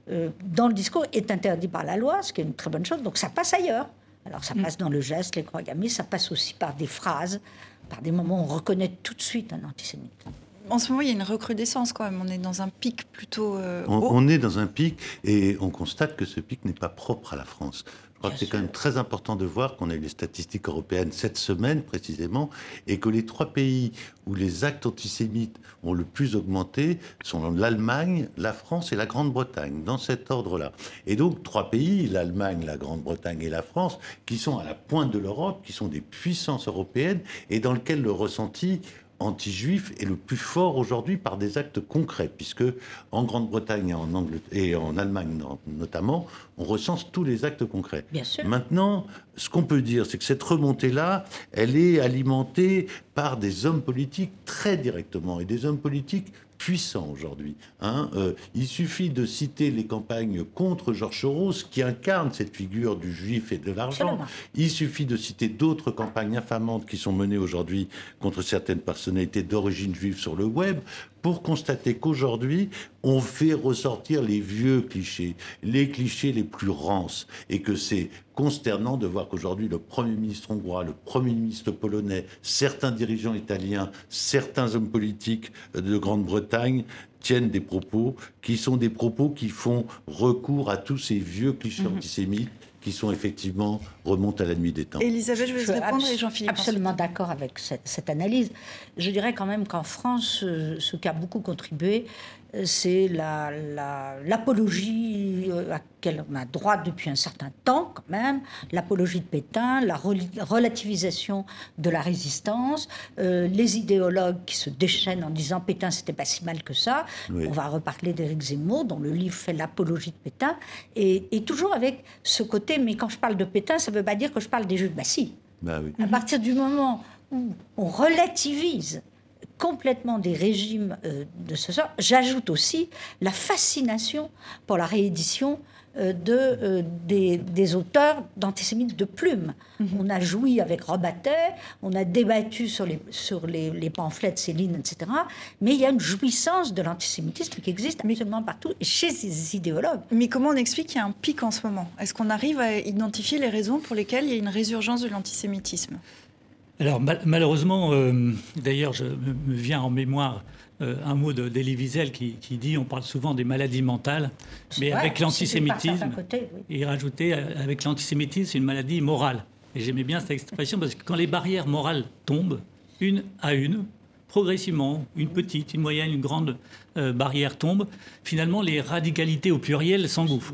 euh, dans le discours est interdit par la loi, ce qui est une très bonne chose. Donc ça passe ailleurs. Alors ça mm. passe dans le geste, les croix gammées, ça passe aussi par des phrases, par des moments où on reconnaît tout de suite un antisémite en ce moment, il y a une recrudescence quand même. On est dans un pic plutôt euh, haut. On, est dans un pic et on constate que ce pic n'est pas propre à la France. Je crois que c'est quand même très important de voir qu'on a eu les statistiques européennes cette semaine précisément et que les trois pays où les actes antisémites ont le plus augmenté sont l'Allemagne, la France et la Grande-Bretagne, dans cet ordre-là. Et donc trois pays, l'Allemagne, la Grande-Bretagne et la France, qui sont à la pointe de l'Europe, qui sont des puissances européennes et dans lesquelles le ressenti anti-juif est le plus fort aujourd'hui par des actes concrets, puisque en Grande-Bretagne et en, et en Allemagne notamment, on recense tous les actes concrets. Bien sûr. Maintenant, ce qu'on peut dire, c'est que cette remontée-là, elle est alimentée par des hommes politiques très directement, et des hommes politiques puissant aujourd'hui. Hein. Euh, il suffit de citer les campagnes contre Georges Soros, qui incarne cette figure du juif et de l'argent. Il suffit de citer d'autres campagnes infamantes qui sont menées aujourd'hui contre certaines personnalités d'origine juive sur le web pour constater qu'aujourd'hui, on fait ressortir les vieux clichés, les clichés les plus rances, et que c'est consternant de voir qu'aujourd'hui, le Premier ministre hongrois, le Premier ministre polonais, certains dirigeants italiens, certains hommes politiques de Grande-Bretagne tiennent des propos qui sont des propos qui font recours à tous ces vieux clichés mhm. antisémites qui sont effectivement remontent à la nuit des temps. Elisabeth, je vais vous répondre et Jean-Philippe. Absolument d'accord avec cette, cette, analyse. Je dirais quand même qu'en France, ce qui a beaucoup contribué, c'est l'apologie la, euh, à laquelle on a droit depuis un certain temps quand même, l'apologie de Pétain, la relativisation de la résistance, euh, les idéologues qui se déchaînent en disant Pétain c'était pas si mal que ça. On va reparler d'Éric Zemmour dont le livre fait l'apologie de Pétain et, toujours avec ce côté. Mais quand je parle de Pétain, ça ne veut pas dire que je parle des Juifs. Bah si, Bah oui. À partir du moment où on relativise complètement des régimes euh, de ce genre, j'ajoute aussi la fascination pour la réédition euh, de, euh, des, des auteurs d'antisémites de plume. On a joui avec Robatet, on a débattu sur les, sur les, les pamphlets de Céline, etc. Mais il y a une jouissance de l'antisémitisme qui existe absolument partout, chez ces idéologues. Mais comment on explique qu'il y a un pic en ce moment? Est-ce qu'on arrive à identifier les raisons pour lesquelles il y a une résurgence de l'antisémitisme? Alors mal- malheureusement, euh, d'ailleurs, je me vient en mémoire euh, un mot de- d'Elie Wiesel qui, qui dit on parle souvent des maladies mentales, mais Ouais, avec l'antisémitisme, oui. et rajouter euh, avec l'antisémitisme, c'est une maladie morale. Et j'aimais bien cette expression parce que quand les barrières morales tombent, une à une, progressivement, une petite, une moyenne, une grande euh, barrière tombe, finalement les radicalités au pluriel s'engouffrent.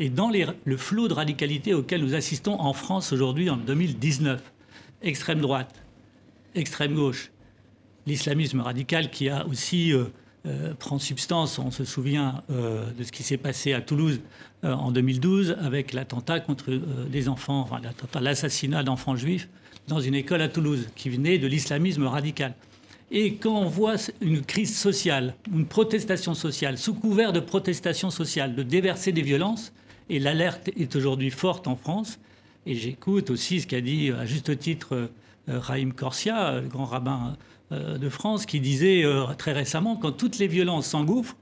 Et dans les- le flot de radicalité auquel nous assistons en France aujourd'hui, en 2019, extrême droite, extrême gauche, l'islamisme radical qui a aussi euh, euh, prend substance. On se souvient euh, de ce qui s'est passé à Toulouse en 2012 avec l'attentat contre des enfants, l'assassinat d'enfants juifs dans une école à Toulouse qui venait de l'islamisme radical. Et quand on voit une crise sociale, une protestation sociale, sous couvert de protestation sociale, de déverser des violences, et l'alerte est aujourd'hui forte en France, et j'écoute aussi ce qu'a dit à juste titre euh, Raïm Corsia, le grand rabbin euh, de France, qui disait euh, très récemment, quand toutes les violences s'engouffrent,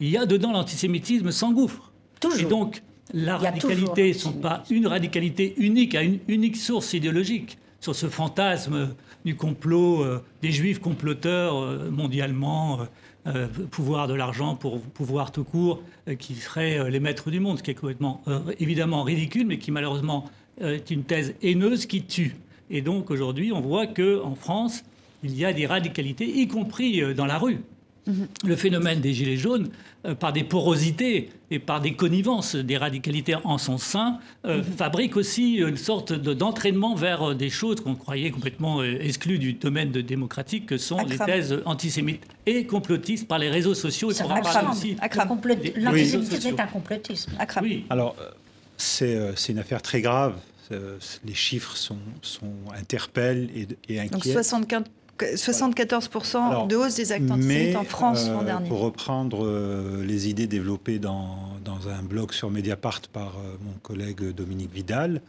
il y a dedans l'antisémitisme s'engouffre. Toujours. Et donc, la radicalité ne sont pas une radicalité unique à une unique source idéologique sur ce fantasme du complot euh, des juifs comploteurs euh, mondialement, euh, pouvoir de l'argent pour pouvoir tout court, qui seraient les maîtres du monde, ce qui est complètement évidemment ridicule, mais qui malheureusement est une thèse haineuse qui tue. Et donc aujourd'hui, on voit que en France, il y a des radicalités, y compris euh, dans la rue. Le phénomène des Gilets jaunes, euh, par des porosités et par des connivences des radicalités en son sein, euh, fabrique aussi une sorte de- d'entraînement vers des choses qu'on croyait complètement euh, exclues du domaine de démocratique, que sont les thèses antisémites et complotistes par les réseaux sociaux. Des L'antisémitisme est un complotisme. Akram. Oui, Alors, c'est une affaire très grave. Euh, Les chiffres sont, sont interpellent et, et Donc inquiètent. 75 74% Alors, de hausse des actes antisémites en France l'an euh, dernier. Pour reprendre euh, les idées développées dans, dans un blog sur Mediapart par euh, mon collègue Dominique Vidal,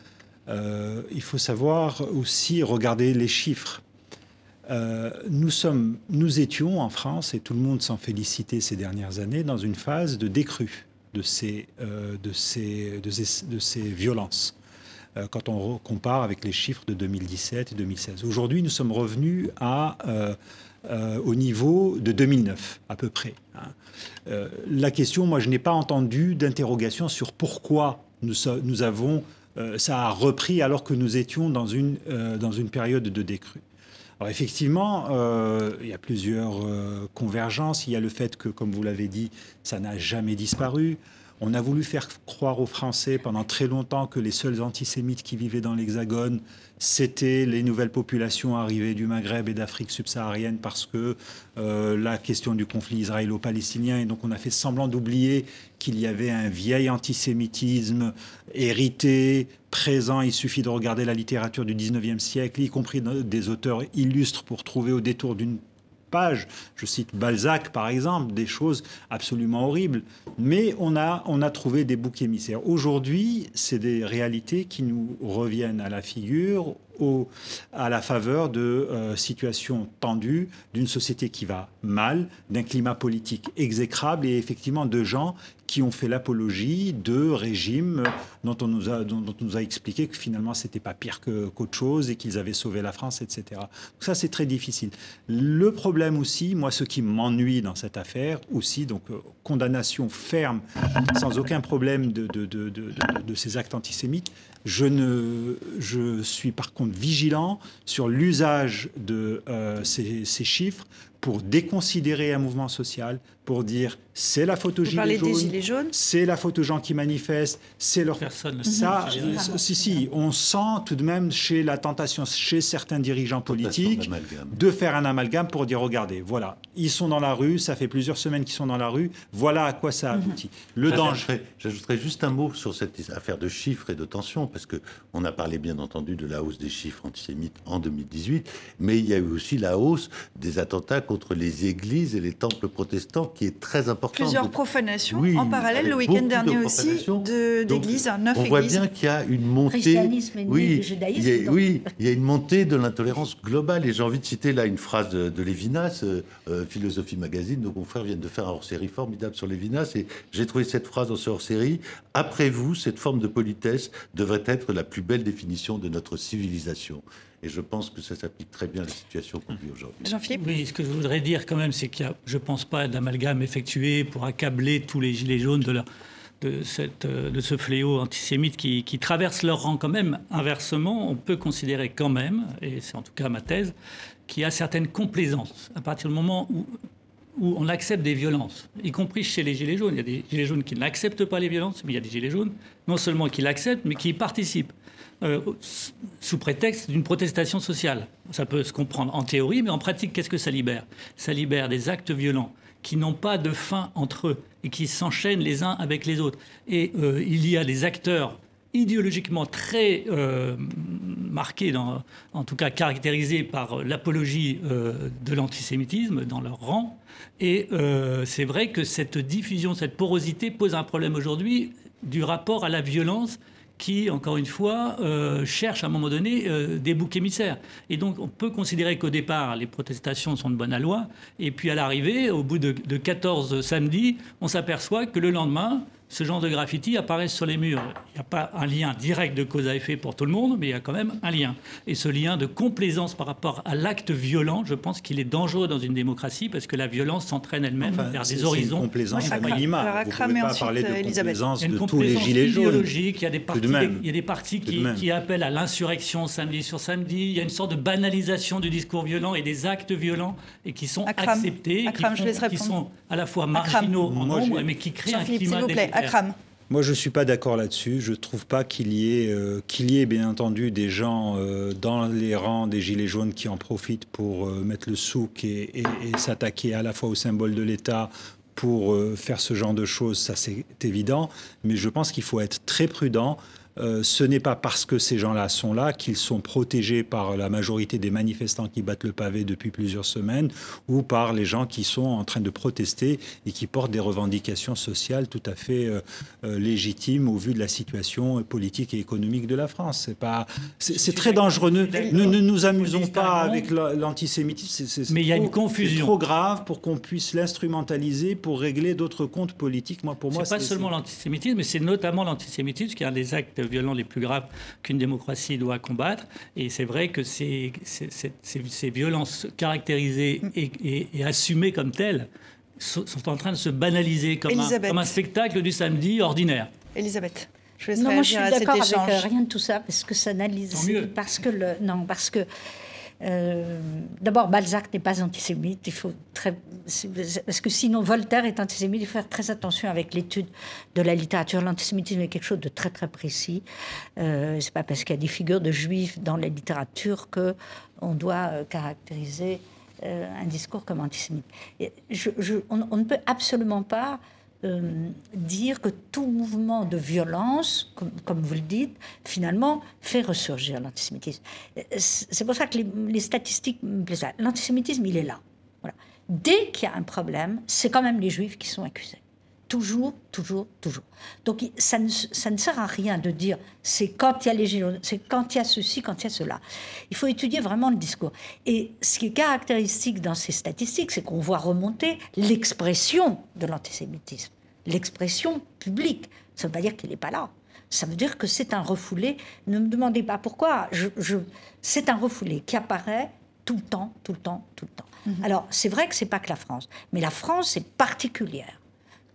il faut savoir aussi regarder les chiffres. Nous, sommes, nous étions en France, et tout le monde s'en félicitait ces dernières années, dans une phase de décrue de ces, de ces, de ces, de ces violences quand on re- compare avec les chiffres de 2017 et 2016. Aujourd'hui, nous sommes revenus euh, euh, au niveau de 2009, à peu près. hein. Euh, la question, moi, je n'ai pas entendu d'interrogation sur pourquoi nous, avons, euh, ça a repris alors que nous étions dans une, euh, dans une période de décrue. Alors effectivement, euh, il y a plusieurs euh, convergences. Il y a le fait que, comme vous l'avez dit, ça n'a jamais disparu. On a voulu faire croire aux Français pendant très longtemps que les seuls antisémites qui vivaient dans l'Hexagone, c'était les nouvelles populations arrivées du Maghreb et d'Afrique subsaharienne parce que euh, la question du conflit israélo-palestinien, et donc on a fait semblant d'oublier qu'il y avait un vieil antisémitisme hérité, présent. Il suffit de regarder la littérature du 19e siècle, y compris des auteurs illustres, pour trouver au détour d'une je cite Balzac par exemple, des choses absolument horribles. Mais on a, a trouvé des boucs émissaires. Aujourd'hui, c'est des réalités qui nous reviennent à la figure au- à la faveur de euh, situations tendues, d'une société qui va mal, d'un climat politique exécrable et effectivement de gens qui ont fait l'apologie de régimes dont on nous a, expliqué que finalement c'était pas pire que- qu'autre chose et qu'ils avaient sauvé la France, etc. Donc ça c'est très difficile. Le problème aussi, moi ce qui m'ennuie dans cette affaire aussi, donc euh, condamnation ferme, sans aucun problème de, ces actes antisémites, je, ne, suis par contre vigilant sur l'usage de euh, ces, ces chiffres pour déconsidérer un mouvement social, pour dire c'est la photo Vous gilet parlez des jaune, gilets jaunes c'est la photo gens qui manifestent, c'est leur Personne ne ça, euh, si si, on sent tout de même chez la tentation chez certains dirigeants politiques de faire un amalgame pour dire regardez, voilà, ils sont dans la rue, ça fait plusieurs semaines qu'ils sont dans la rue, voilà à quoi ça aboutit. Le danger. J'ajouterais- J'ajouterais juste un mot sur cette affaire de chiffres et de tensions, parce que on a parlé bien entendu de la hausse des chiffres antisémites en 2018, mais il y a eu aussi la hausse des attentats contre les églises et les temples protestants, qui est très importante. Plusieurs profanations oui, en parallèle le week-end de dernier aussi de- Donc, d'églises, hein, neuf On voit églises. bien qu'il y a une montée. Oui, judaïsme, il y a- oui, il y a une montée de l'intolérance globale. Et j'ai envie de citer là une phrase de, de Lévinas, euh, euh, Philosophie Magazine. Nos confrères viennent de faire un hors-série formidable sur Lévinas. Et j'ai trouvé cette phrase dans ce hors-série. Après vous, cette forme de politesse devrait être la plus belle définition de notre civilisation. Et je pense que ça s'applique très bien à la situation qu'on vit aujourd'hui. Jean-Philippe Oui, ce que je voudrais dire quand même, c'est qu'il y a, je ne pense pas, d'amalgame effectué pour accabler tous les gilets jaunes de, leur- de, cette, euh, de ce fléau antisémite qui, qui traverse leur rang quand même. Inversement, on peut considérer quand même, et c'est en tout cas ma thèse, qu'il y a certaines complaisances à partir du moment où où on accepte des violences, y compris chez les gilets jaunes. Il y a des gilets jaunes qui n'acceptent pas les violences, mais il y a des gilets jaunes non seulement qui l'acceptent, mais qui y participent, euh, sous prétexte d'une protestation sociale. Ça peut se comprendre en théorie, mais en pratique, qu'est-ce que ça libère? Ça libère des actes violents qui n'ont pas de fin entre eux et qui s'enchaînent les uns avec les autres. Et euh, il y a des acteurs idéologiquement très euh, marqués, en tout cas caractérisés par l'apologie de l'antisémitisme dans leur rang. Et c'est vrai que cette diffusion, cette porosité pose un problème aujourd'hui du rapport à la violence qui, encore une fois, euh, cherche à un moment donné euh, des boucs émissaires. Et donc, on peut considérer qu'au départ, les protestations sont de bonne loi, et puis à l'arrivée, au bout de, de 14 samedis, on s'aperçoit que le lendemain, ce genre de graffiti apparaît sur les murs. Il n'y a pas un lien direct de cause à effet pour tout le monde, mais il y a quand même un lien. Et ce lien de complaisance par rapport à l'acte violent, je pense qu'il est dangereux dans une démocratie parce que la violence s'entraîne elle-même Enfin, vers des horizons. une complaisance Ouais, à Akram. minima. Alors, Vous Akram pouvez pas ensuite, parler de euh, Elisabeth. complaisance de tous les gilets jaunes. il y a des Tout partis, de même. il y a des partis qui, même. qui appellent à l'insurrection samedi sur samedi. Il y a une sorte de banalisation du discours violent et des actes violents et qui sont Akram. acceptés, Akram, qui, je font- qui répondre. sont à la fois Akram. marginaux en Moi, nombre, mais qui créent un climat Moi, je ne suis pas d'accord là-dessus. Je ne trouve pas qu'il y, ait, euh, qu'il y ait, bien entendu, des gens euh, dans les rangs des Gilets jaunes qui en profitent pour euh, mettre le souk et, et- et s'attaquer à la fois au symbole de l'État pour faire ce genre de choses. Ça, c'est évident. Mais je pense qu'il faut être très prudent. Euh, ce n'est pas parce que ces gens-là sont là qu'ils sont protégés par la majorité des manifestants qui battent le pavé depuis plusieurs semaines ou par les gens qui sont en train de protester et qui portent des revendications sociales tout à fait euh, euh, légitimes au vu de la situation politique et économique de la France. C'est pas, c'est, très dangereux. Ne, ne- ne nous amusons pas avec la- l'antisémitisme. Mais il y a une confusion. Trop grave pour qu'on puisse l'instrumentaliser pour régler d'autres comptes politiques. Moi, pour moi, C'est pas seulement l'antisémitisme, mais c'est notamment l'antisémitisme qui est un des actes violents les plus graves qu'une démocratie doit combattre. Et c'est vrai que ces, ces- ces- ces- ces violences caractérisées et, et- et assumées comme telles sont, sont en train de se banaliser comme un, Elisabeth. comme un spectacle du samedi ordinaire. Elisabeth, je Non, moi je suis d'accord avec euh, rien de tout ça parce que ça analyse. Tant mieux. Parce que le non, parce que euh, d'abord Balzac n'est pas antisémite. Il faut parce que sinon Voltaire est antisémite. Il faut faire très attention avec l'étude de la littérature. L'antisémitisme est quelque chose de très très précis. Euh, c'est pas parce qu'il y a des figures de juifs dans la littérature que on doit euh, caractériser euh, un discours comme antisémite. On ne peut absolument pas euh, dire que tout mouvement de violence, comme, vous le dites, finalement fait ressurgir l'antisémitisme. C'est pour ça que les, les statistiques me plaisent. L'antisémitisme, il est là. Voilà. Dès qu'il y a un problème, c'est quand même les juifs qui sont accusés. Toujours, toujours, toujours. Donc ça ne, ça ne sert à rien de dire c'est quand il y a les gilets jaunes, c'est quand il y a ceci, quand il y a cela. Il faut étudier vraiment le discours. Et ce qui est caractéristique dans ces statistiques, c'est qu'on voit remonter l'expression de l'antisémitisme, l'expression publique. Ça ne veut pas dire qu'il n'est pas là. Ça veut dire que c'est un refoulé. Ne me demandez pas pourquoi. Je, je- c'est un refoulé qui apparaît tout le temps, tout le temps, tout le temps. Alors, c'est vrai que c'est pas que la France, mais la France est particulière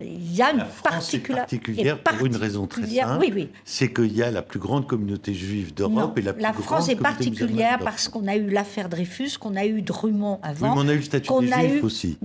Il y a une La France est particula- particulière est pour une raison très simple. Oui, oui. C'est qu'il y a la plus grande communauté juive d'Europe et la plus la grande France est particulière parce qu'on a eu l'affaire Dreyfus, qu'on a eu Drummond Oui, avant. mais on a eu le statut des a juifs eu- aussi.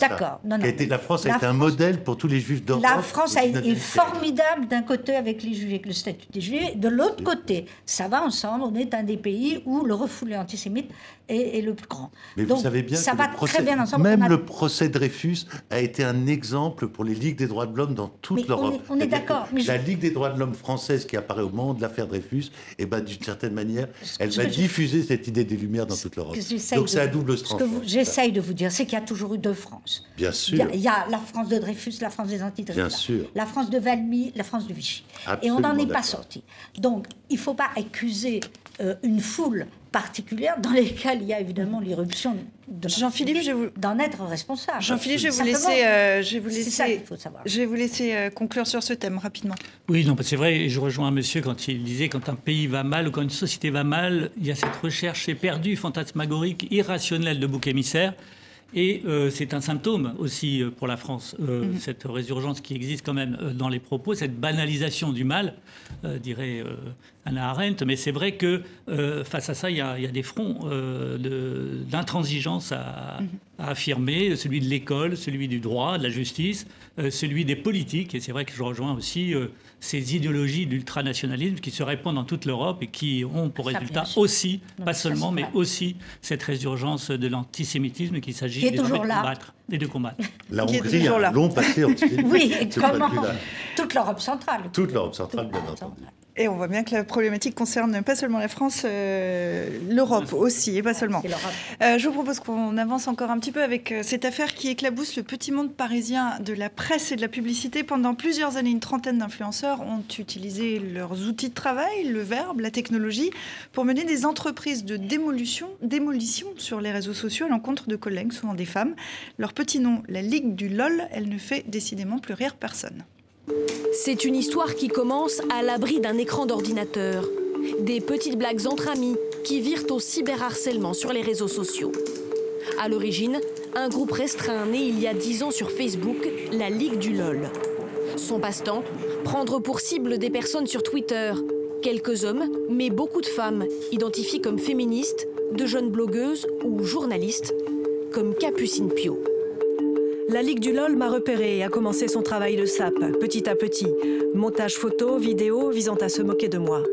D'accord. La France a été un modèle pour tous les juifs d'Europe. La France au a 19e été siècle. formidable d'un côté avec les juifs, avec le statut des juifs. De l'autre côté, ça va ensemble. On est un des pays où le refoulé antisémite est, est le plus grand. Mais Donc, vous savez bien ça que va très bien ensemble. même le procès Dreyfus a été un exemple pour les ligues des droits de l'homme dans toute on l'Europe. est- on est d'accord, je- La Ligue des droits de l'homme française qui apparaît au moment de l'affaire Dreyfus, et ben d'une certaine manière, elle va diffuser cette idée des Lumières dans toute l'Europe. Donc c'est à double Ce que j'essaye de vous dire, c'est qu'il y a toujours eu deux France. Bien sûr. il y a la France de Dreyfus, la France des anti Bien sûr. La France de Valmy, la France de Vichy. Et on Absolument n'en est pas sorti. Donc, il ne faut pas accuser euh, une foule particulière dans lesquelles il y a évidemment l'irruption de Jean-Philippe, je vous- d'en être responsable. Jean-Philippe, je vais vous laisser, euh, je vais vous ça laisser, qu'il faut savoir. je vais vous laisser euh, conclure sur ce thème rapidement. Oui, non, c'est vrai, et je rejoins un monsieur quand il disait quand un pays va mal ou quand une société va mal, il y a cette recherche éperdue, fantasmagorique, irrationnelle de bouc émissaire. Et euh, c'est un symptôme aussi euh, pour la France, euh, Mhm. cette résurgence qui existe quand même dans les propos, cette banalisation du mal, euh, dirait euh, Anna Arendt. Mais c'est vrai que euh, face à ça, il y a, il y a des fronts euh, de- d'intransigeance à, Mhm. à affirmer, celui de l'école, celui du droit, de la justice, euh, celui des politiques. Et c'est vrai que je rejoins aussi euh, ces idéologies d'ultranationalisme qui se répandent dans toute l'Europe et qui ont pour Ça, résultat aussi, Non, pas seulement, mais aussi cette résurgence de l'antisémitisme qu'il s'agit de combattre et de combattre. La Hongrie a un long passé antisémite. Oui, comment. Toute l'Europe centrale. Toute l'Europe centrale, bien entendu. Et on voit bien que la problématique concerne pas seulement la France, euh, l'Europe aussi, et pas seulement. Euh, je vous propose qu'on avance encore un petit peu avec euh, cette affaire qui éclabousse le petit monde parisien de la presse et de la publicité. Pendant plusieurs années, une trentaine d'influenceurs ont utilisé leurs outils de travail, le verbe, la technologie, pour mener des entreprises de démolition, démolition sur les réseaux sociaux à l'encontre de collègues, souvent des femmes. Leur petit nom, la Ligue du LOL, elle ne fait décidément plus rire personne. C'est une histoire qui commence à l'abri d'un écran d'ordinateur. Des petites blagues entre amis qui virent au cyberharcèlement sur les réseaux sociaux. À l'origine, un groupe restreint né il y a 10 ans sur Facebook, la Ligue du LOL. Son passe-temps, prendre pour cible des personnes sur Twitter. Quelques hommes, mais beaucoup de femmes, identifiées comme féministes, de jeunes blogueuses ou journalistes, comme Capucine Pio. La Ligue du LOL m'a repéré et a commencé son travail de sape, petit à petit. Montage photo, vidéo visant à se moquer de moi.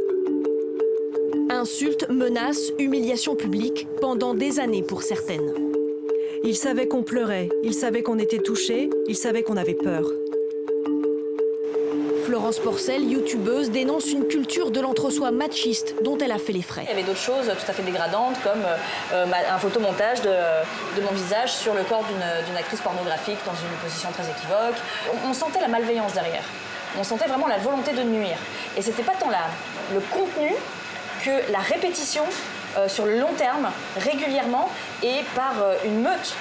Insultes, menaces, humiliations publiques pendant des années pour certaines. Ils savaient qu'on pleurait, ils savaient qu'on était touchés, ils savaient qu'on avait peur. Porcel, youtubeuse, dénonce une culture de l'entre-soi machiste dont elle a fait les frais. Il y avait d'autres choses tout à fait dégradantes, comme euh, ma- un photomontage de, mon visage sur le corps d'une actrice pornographique dans une position très équivoque. On, sentait la malveillance derrière. On sentait vraiment la volonté de nuire. Et c'était pas tant la, le contenu que la répétition euh, sur le long terme, régulièrement et par euh, une meute.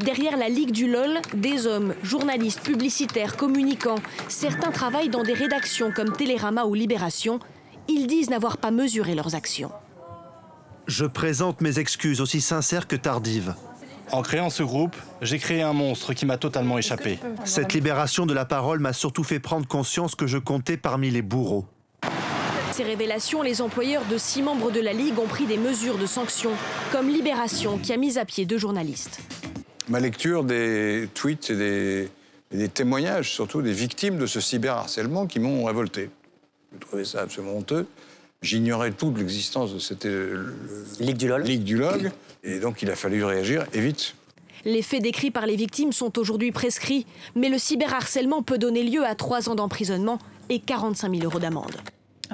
Derrière la Ligue du LOL, des hommes, journalistes, publicitaires, communicants, certains travaillent dans des rédactions comme Télérama ou Libération. Ils disent n'avoir pas mesuré leurs actions. Je présente mes excuses aussi sincères que tardives. En créant ce groupe, j'ai créé un monstre qui m'a totalement échappé. Cette libération de la parole m'a surtout fait prendre conscience que je comptais parmi les bourreaux. Ces révélations, les employeurs de six membres de la Ligue ont pris des mesures de sanctions, comme Libération qui a mis à pied deux journalistes. Ma lecture des tweets et des, et des témoignages, surtout des victimes de ce cyberharcèlement qui m'ont révolté. Je trouvais ça absolument honteux. J'ignorais toute l'existence de cette euh, Ligue du LOL. Ligue du LOL. Et donc il a fallu réagir et vite. Les faits décrits par les victimes sont aujourd'hui prescrits, mais le cyberharcèlement peut donner lieu à trois ans d'emprisonnement et 45 000 euros d'amende.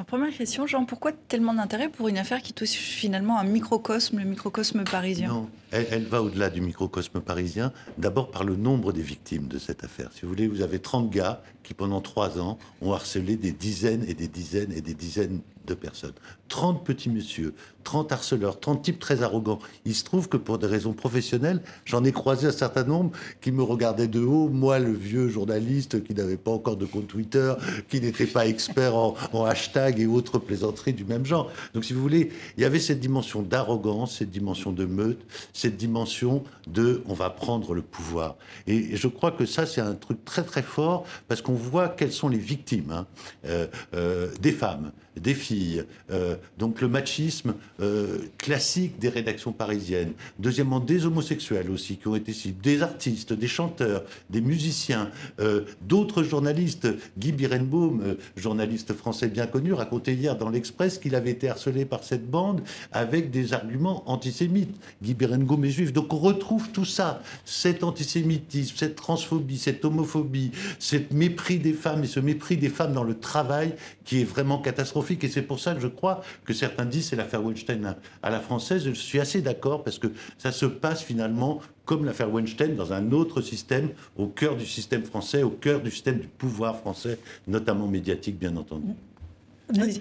Première question, Jean, pourquoi tellement d'intérêt pour une affaire qui touche finalement un microcosme, le microcosme parisien? Non, elle, va au-delà du microcosme parisien, d'abord par le nombre des victimes de cette affaire. Si vous voulez, vous avez 30 gars qui, pendant trois ans, ont harcelé des dizaines et des dizaines et des dizaines de personnes. 30 petits messieurs, 30 harceleurs, 30 types très arrogants. Il se trouve que pour des raisons professionnelles, j'en ai croisé un certain nombre qui me regardaient de haut. Moi, le vieux journaliste qui n'avait pas encore de compte Twitter, qui n'était pas expert en, en hashtag et autres plaisanteries du même genre. Donc, si vous voulez, il y avait cette dimension d'arrogance, cette dimension de meute, cette dimension de on va prendre le pouvoir. Et je crois que ça, c'est un truc très très fort parce qu'on voit quelles sont les victimes hein. euh, euh, des femmes, des filles. Euh, donc le machisme euh, classique des rédactions parisiennes. Deuxièmement, des homosexuels aussi qui ont été ciblés, des artistes, des chanteurs, des musiciens, euh, d'autres journalistes. Guy Birenbaum, journaliste français bien connu, racontait hier dans l'Express qu'il avait été harcelé par cette bande avec des arguments antisémites. Guy Birenbaum est juif. Donc on retrouve tout ça, cet antisémitisme, cette transphobie, cette homophobie, ce mépris des femmes et ce mépris des femmes dans le travail qui est vraiment catastrophique. Et c'est pour ça que je crois que certains disent c'est l'affaire Weinstein à- la française. Je suis assez d'accord parce que ça se passe finalement comme l'affaire Weinstein dans un autre système, au cœur du système français, au cœur du système du pouvoir français, notamment médiatique, bien entendu.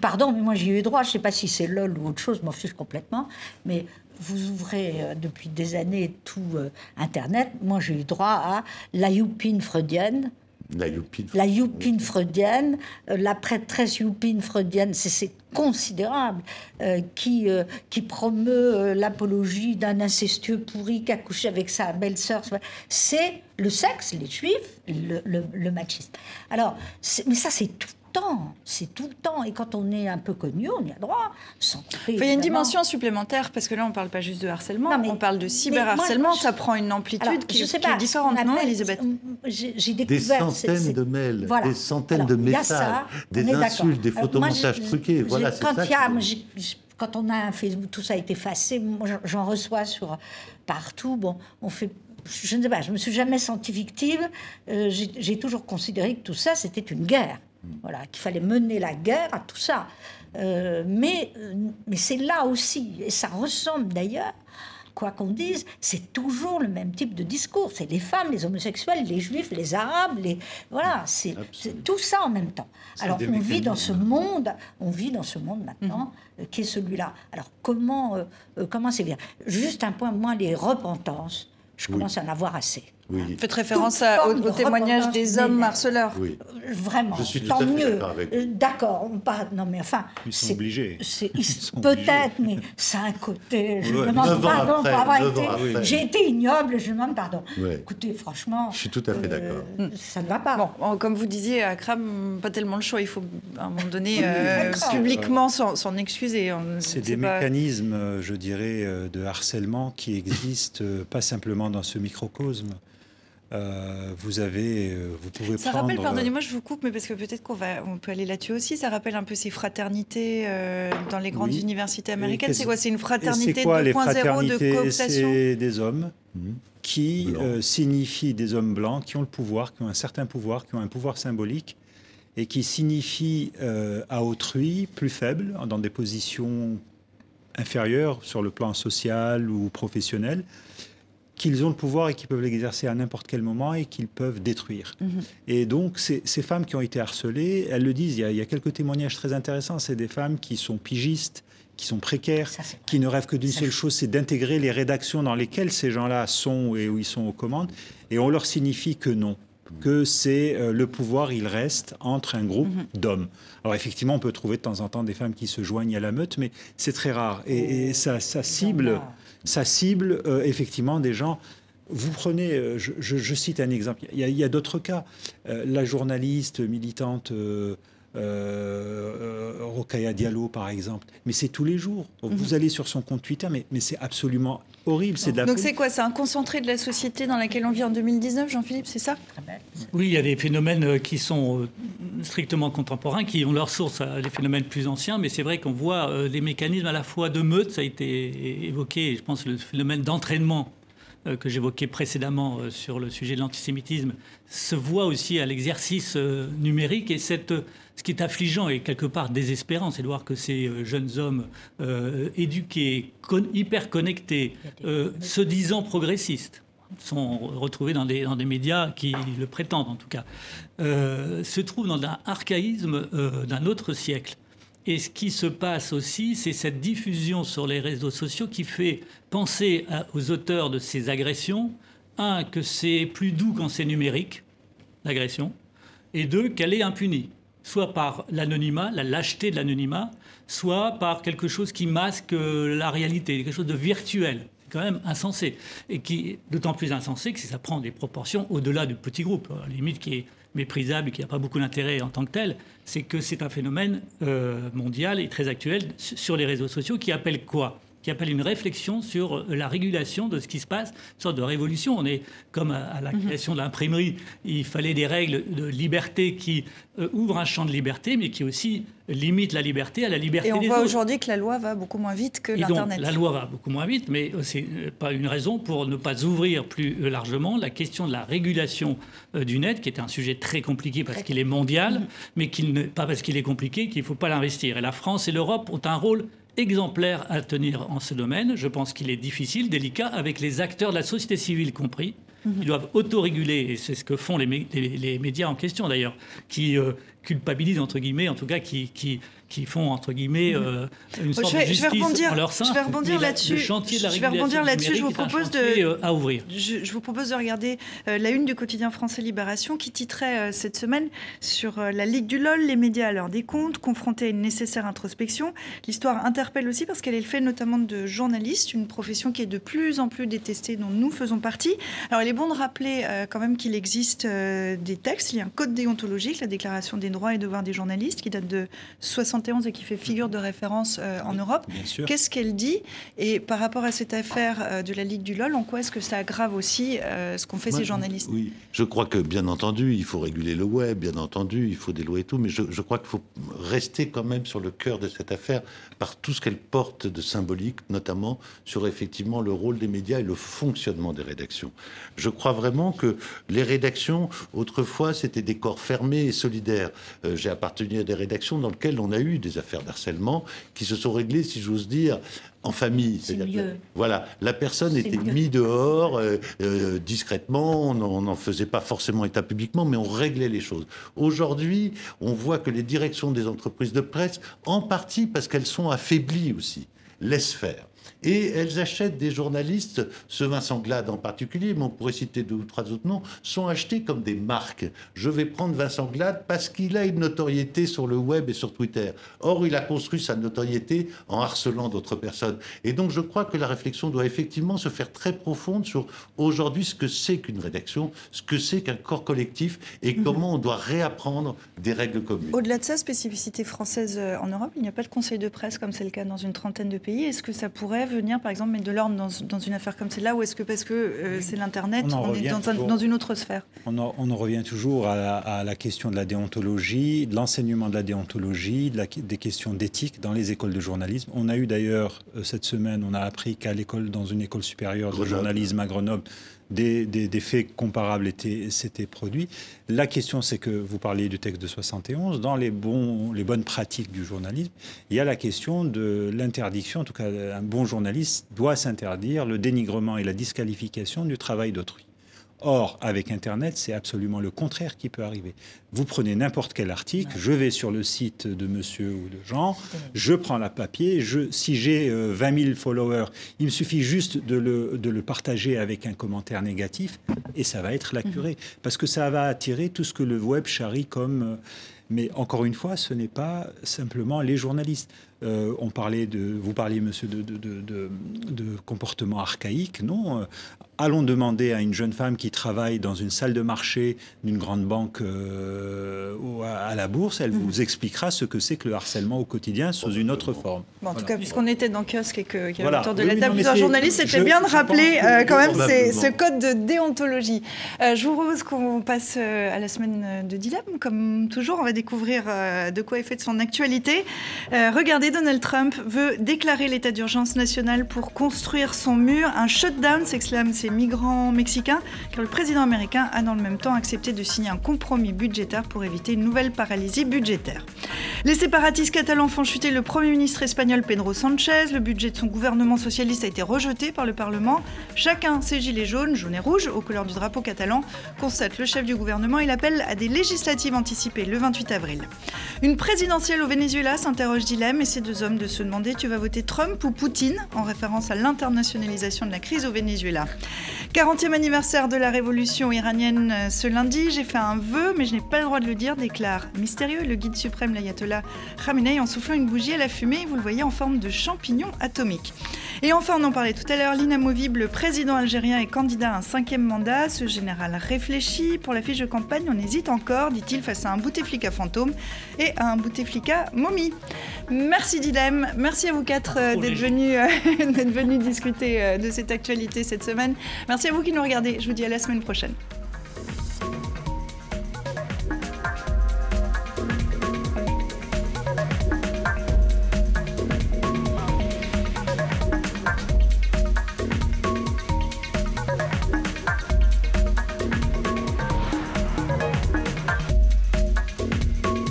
Pardon, mais moi j'y ai eu droit. Je ne sais pas si c'est LOL ou autre chose, je m'en fiche complètement. Mais vous ouvrez euh, depuis des années tout euh, Internet. Moi j'ai eu droit à la youpine freudienne. La youpine. La youpine freudienne, euh, la prêtresse youpine freudienne, c'est- considérable, euh, qui, euh, qui promeut euh, l'apologie d'un incestueux pourri qui a couché avec sa belle-sœur. C'est le sexe, les juifs, le, le, le machisme. Alors, mais ça c'est tout temps, c'est tout le temps. Et quand on est un peu connu, on y a droit, sans Il y a une dimension supplémentaire parce que là, on ne parle pas juste de harcèlement, on parle de cyberharcèlement. je- Ça prend une amplitude Alors, qui, je sais qui est pas, différente, non, appelle- Elisabeth J'ai Des centaines c'est- de mails, Voilà. des centaines Alors, de messages, des insultes, des photomontages truqués. Voilà, c'est quand ça il y a- qui- moi, j'ai- j'ai- quand on a un Facebook, tout ça a été effacé. Moi, j'en- j'en reçois sur partout. Bon, on fait. Je ne sais pas. Je me suis jamais sentie victime. Euh, j'ai j'ai toujours considéré que tout ça c'était une guerre. Voilà, qu'il fallait mener la guerre à tout ça. Euh, mais euh, mais c'est là aussi, et ça ressemble d'ailleurs quoi qu'on dise, c'est toujours le même type de discours. C'est les femmes, les homosexuels, les juifs, les arabes, les voilà, c'est tout ça en même temps. Alors on vit dans ce monde, on vit dans ce monde maintenant euh, qui est celui-là. Alors comment euh, euh, comment c'est bien Juste un point, moi les repentances, je commence à en avoir assez. Oui. Faites référence à- au, témoignage des hommes harceleurs. Oui. Vraiment, Je suis tout tant à fait mieux. d'accord Euh, D'accord, on parle. Non, mais enfin. Ils sont c'est- obligés. c'est- Ils sont Peut-être, mais a un côté. Je Ouais, demande pardon après, pour avoir été. J'ai été ignoble, je demande pardon. Ouais. Écoutez, franchement. Je suis tout à fait d'accord. Ça ne va pas. Bon, comme vous disiez, Akram, pas tellement le choix. Il faut à un moment donné euh, publiquement s'en s'en excuser. On- C'est des pas- mécanismes, euh, je dirais, euh, de harcèlement qui existent euh, pas simplement dans ce microcosme. Euh, vous avez, euh, vous pouvez Ça prendre. rappelle, pardonnez-moi, je vous coupe, mais parce que peut-être qu'on va, on peut aller là-dessus aussi. Ça rappelle un peu ces fraternités euh, dans les grandes Oui. universités américaines. C'est quoi? C'est une fraternité c'est quoi, les 2.0 de cooptation? C'est des hommes qui euh, signifient des hommes blancs qui ont le pouvoir, qui ont un certain pouvoir, qui ont un pouvoir symbolique et qui signifient euh, à autrui plus faible, dans des positions inférieures sur le plan social ou professionnel, qu'ils ont le pouvoir et qu'ils peuvent l'exercer à n'importe quel moment et qu'ils peuvent détruire. Mhm. Et donc, ces, ces femmes qui ont été harcelées, elles le disent, il y a, il y a quelques témoignages très intéressants, c'est des femmes qui sont pigistes, qui sont précaires, qui ne rêvent que d'une seule chose, c'est d'intégrer les rédactions dans lesquelles ces gens-là sont et où ils sont aux commandes, et on leur signifie que non que c'est euh, le pouvoir, il reste entre un groupe d'hommes. Alors effectivement, on peut trouver de temps en temps des femmes qui se joignent à la meute, mais c'est très rare. Et, et ça, ça cible, ça cible euh, effectivement des gens. Vous prenez, euh, je, je- je cite un exemple, il y a, d'autres cas. Euh, la journaliste militante euh, Rokhaya Diallo, par exemple, mais c'est tous les jours. Vous allez sur son compte Twitter, mais, mais c'est absolument horrible, c'est de la Donc c'est quoi C'est un concentré de la société dans laquelle on vit en 2019, Jean-Philippe, c'est ça? Oui, il y a des phénomènes euh, qui sont euh, strictement contemporains, qui ont leur source à des phénomènes plus anciens, mais c'est vrai qu'on voit euh, des mécanismes à la fois de meute, ça a été évoqué, et je pense le phénomène d'entraînement euh, que j'évoquais précédemment euh, sur le sujet de l'antisémitisme se voit aussi à l'exercice euh, numérique et cette, euh, ce qui est affligeant et quelque part désespérant, c'est de voir que ces euh, jeunes hommes euh, éduqués, con- hyper connectés, euh, se disant progressistes, sont retrouvés dans des, dans des médias qui le prétendent en tout cas, euh, se trouvent dans un archaïsme euh, d'un autre siècle. Et ce qui se passe aussi, c'est cette diffusion sur les réseaux sociaux qui fait penser aux auteurs de ces agressions, un, que c'est plus doux quand c'est numérique, l'agression, et deux, qu'elle est impunie, soit par l'anonymat, la lâcheté de l'anonymat, soit par quelque chose qui masque euh, la réalité, quelque chose de virtuel. Quand même insensé. Et qui d'autant plus insensé que ça prend des proportions au-delà du petit groupe, à la limite qui est méprisable et qui n'a pas beaucoup d'intérêt en tant que tel, c'est que c'est un phénomène euh, mondial et très actuel sur les réseaux sociaux qui appelle quoi? Qui appelle une réflexion sur la régulation de ce qui se passe, une sorte de révolution. On est comme à, la mhm. création de l'imprimerie, il fallait des règles de liberté qui euh, ouvrent un champ de liberté, mais qui aussi limitent la liberté à la liberté Et on voit aujourd'hui que la loi va beaucoup moins vite que l'Internet. La loi va beaucoup moins vite, mais c'est euh, pas une raison pour ne pas ouvrir plus euh, largement la question de la régulation du net, qui est un sujet très compliqué parce qu'il est mondial, mhm. mais qu'il ne, pas parce qu'il est compliqué qu'il ne faut pas l'investir. Et la France et l'Europe ont un rôle exemplaire à tenir en ce domaine. Je pense qu'il est difficile, délicat, avec les acteurs de la société civile compris. Mhm. Ils doivent autoréguler, et c'est ce que font les, les, médias en question d'ailleurs, qui euh, culpabilisent, entre guillemets, en tout cas, qui, qui, qui font entre guillemets mhm. euh, une sorte je vais, de justice rebondir, en leur sein. Je vais rebondir là-dessus. Je vais rebondir là-dessus. Je vous propose de euh, à ouvrir. Je, vous propose de regarder euh, la une du quotidien français Libération qui titrait cette semaine sur la Ligue du LOL, les médias à l'heure des comptes, confrontés à une nécessaire introspection. L'histoire interpelle aussi parce qu'elle est le fait notamment de journalistes, une profession qui est de plus en plus détestée, dont nous faisons partie. Alors il est bon de rappeler quand même qu'il existe des textes. Il y a un code déontologique, la Déclaration des droits et devoirs des journalistes, qui date de 60 et qui fait figure de référence euh, en Europe. Qu'est-ce qu'elle dit Et par rapport à cette affaire euh, de la Ligue du LOL, en quoi est-ce que ça aggrave aussi euh, ce qu'ont fait ces journalistes? Oui, je crois que bien entendu, il faut réguler le web, bien entendu, il faut des lois et tout, mais je, je crois qu'il faut rester quand même sur le cœur de cette affaire par tout ce qu'elle porte de symbolique, notamment sur effectivement le rôle des médias et le fonctionnement des rédactions. Je crois vraiment que les rédactions, autrefois, c'était des corps fermés et solidaires. J'ai appartenu à des rédactions dans lesquelles on a eu des affaires d'harcèlement qui se sont réglées, si j'ose dire, en famille. C'est mieux. voilà, la personne était mise dehors euh, euh, discrètement, on n'en faisait pas forcément état publiquement, mais on réglait les choses. Aujourd'hui, on voit que les directions des entreprises de presse, en partie parce qu'elles sont affaiblies aussi, laissent faire. Et elles achètent des journalistes, ce Vincent Glade en particulier, mais on pourrait citer deux ou trois autres noms, sont achetés comme des marques. Je vais prendre Vincent Glade parce qu'il a une notoriété sur le web et sur Twitter. Or, il a construit sa notoriété en harcelant d'autres personnes. Et donc, je crois que la réflexion doit effectivement se faire très profonde sur aujourd'hui ce que c'est qu'une rédaction, ce que c'est qu'un corps collectif et mhm. comment on doit réapprendre des règles communes. Au-delà de sa spécificité française euh, en Europe, il n'y a pas de conseil de presse comme c'est le cas dans une trentaine de pays. Est-ce que ça pourrait venir, par exemple, mettre de l'ordre dans, une affaire comme celle-là, ou est-ce que parce que euh, c'est l'Internet, on, est dans, une autre sphère? On en, revient toujours à la, question de la déontologie, de l'enseignement de la déontologie, des questions d'éthique dans les écoles de journalisme. On a eu d'ailleurs, euh, cette semaine, on a appris qu'à l'école, dans une école supérieure de journalisme à Grenoble, des, faits comparables s'étaient produits. La question, c'est que vous parliez du texte de 71. Dans les, bons, les bonnes pratiques du journalisme, il y a la question de l'interdiction. En tout cas, un bon journaliste doit s'interdire le dénigrement et la disqualification du travail d'autrui. Or, avec Internet, c'est absolument le contraire qui peut arriver. Vous prenez n'importe quel article, je vais sur le site de monsieur ou de Jean, je prends la papier, je, si j'ai 20 euh, 000 followers, il me suffit juste de le, de le, partager avec un commentaire négatif et ça va être la curée. Mhm. Parce que ça va attirer tout ce que le web charrie comme... Euh, mais encore une fois, ce n'est pas simplement les journalistes. Euh, on parlait de, vous parliez, monsieur, de, de, de, de comportement archaïque. Non, allons demander à une jeune femme qui travaille dans une salle de marché d'une grande banque euh, à la bourse, elle vous expliquera ce que c'est que le harcèlement au quotidien sous une autre forme. en tout cas, puisqu'on était dans kiosque et qu'il y avait autour de la table plusieurs journalistes, c'était bien de rappeler euh, quand même ce code de déontologie. Euh, je vous propose qu'on passe à la semaine de Dilemme. Comme toujours, on va découvrir de quoi est fait de son actualité. regardez regardez, Donald Trump veut déclarer l'état d'urgence national pour construire son mur. Un shutdown, s'exclament ces migrants mexicains, car le président américain a dans le même temps accepté de signer un compromis budgétaire pour éviter une nouvelle paralysie budgétaire. Les séparatistes catalans font chuter le Premier ministre espagnol Pedro Sanchez. Le budget de son gouvernement socialiste a été rejeté par le Parlement. Chacun ses gilets jaunes, jaunes et rouges, aux couleurs du drapeau catalan, constate le chef du gouvernement. Il appelle à des législatives anticipées le 28 avril. Une présidentielle au Venezuela s'interroge dilemme et deux hommes de se demander tu vas voter Trump ou Poutine en référence à l'internationalisation de la crise au Venezuela. 40e anniversaire de la révolution iranienne euh, ce lundi, j'ai fait un vœu mais je n'ai pas le droit de le dire, déclare mystérieux le guide suprême l'ayatollah Khamenei en soufflant une bougie à la fumée, vous le voyez en forme de champignon atomique. Et enfin, on en parlait tout à l'heure, l'inamovible le président algérien est candidat à un cinquième mandat. Ce général réfléchit. Pour la fiche de campagne, on hésite encore, dit-il, face à un Bouteflika fantôme et à un Bouteflika momie. Merci Dilem, merci à vous quatre euh, d'être venus, euh, d'être venus discuter euh, de cette actualité cette semaine. Merci à vous qui nous regardez. Je vous dis à la semaine prochaine.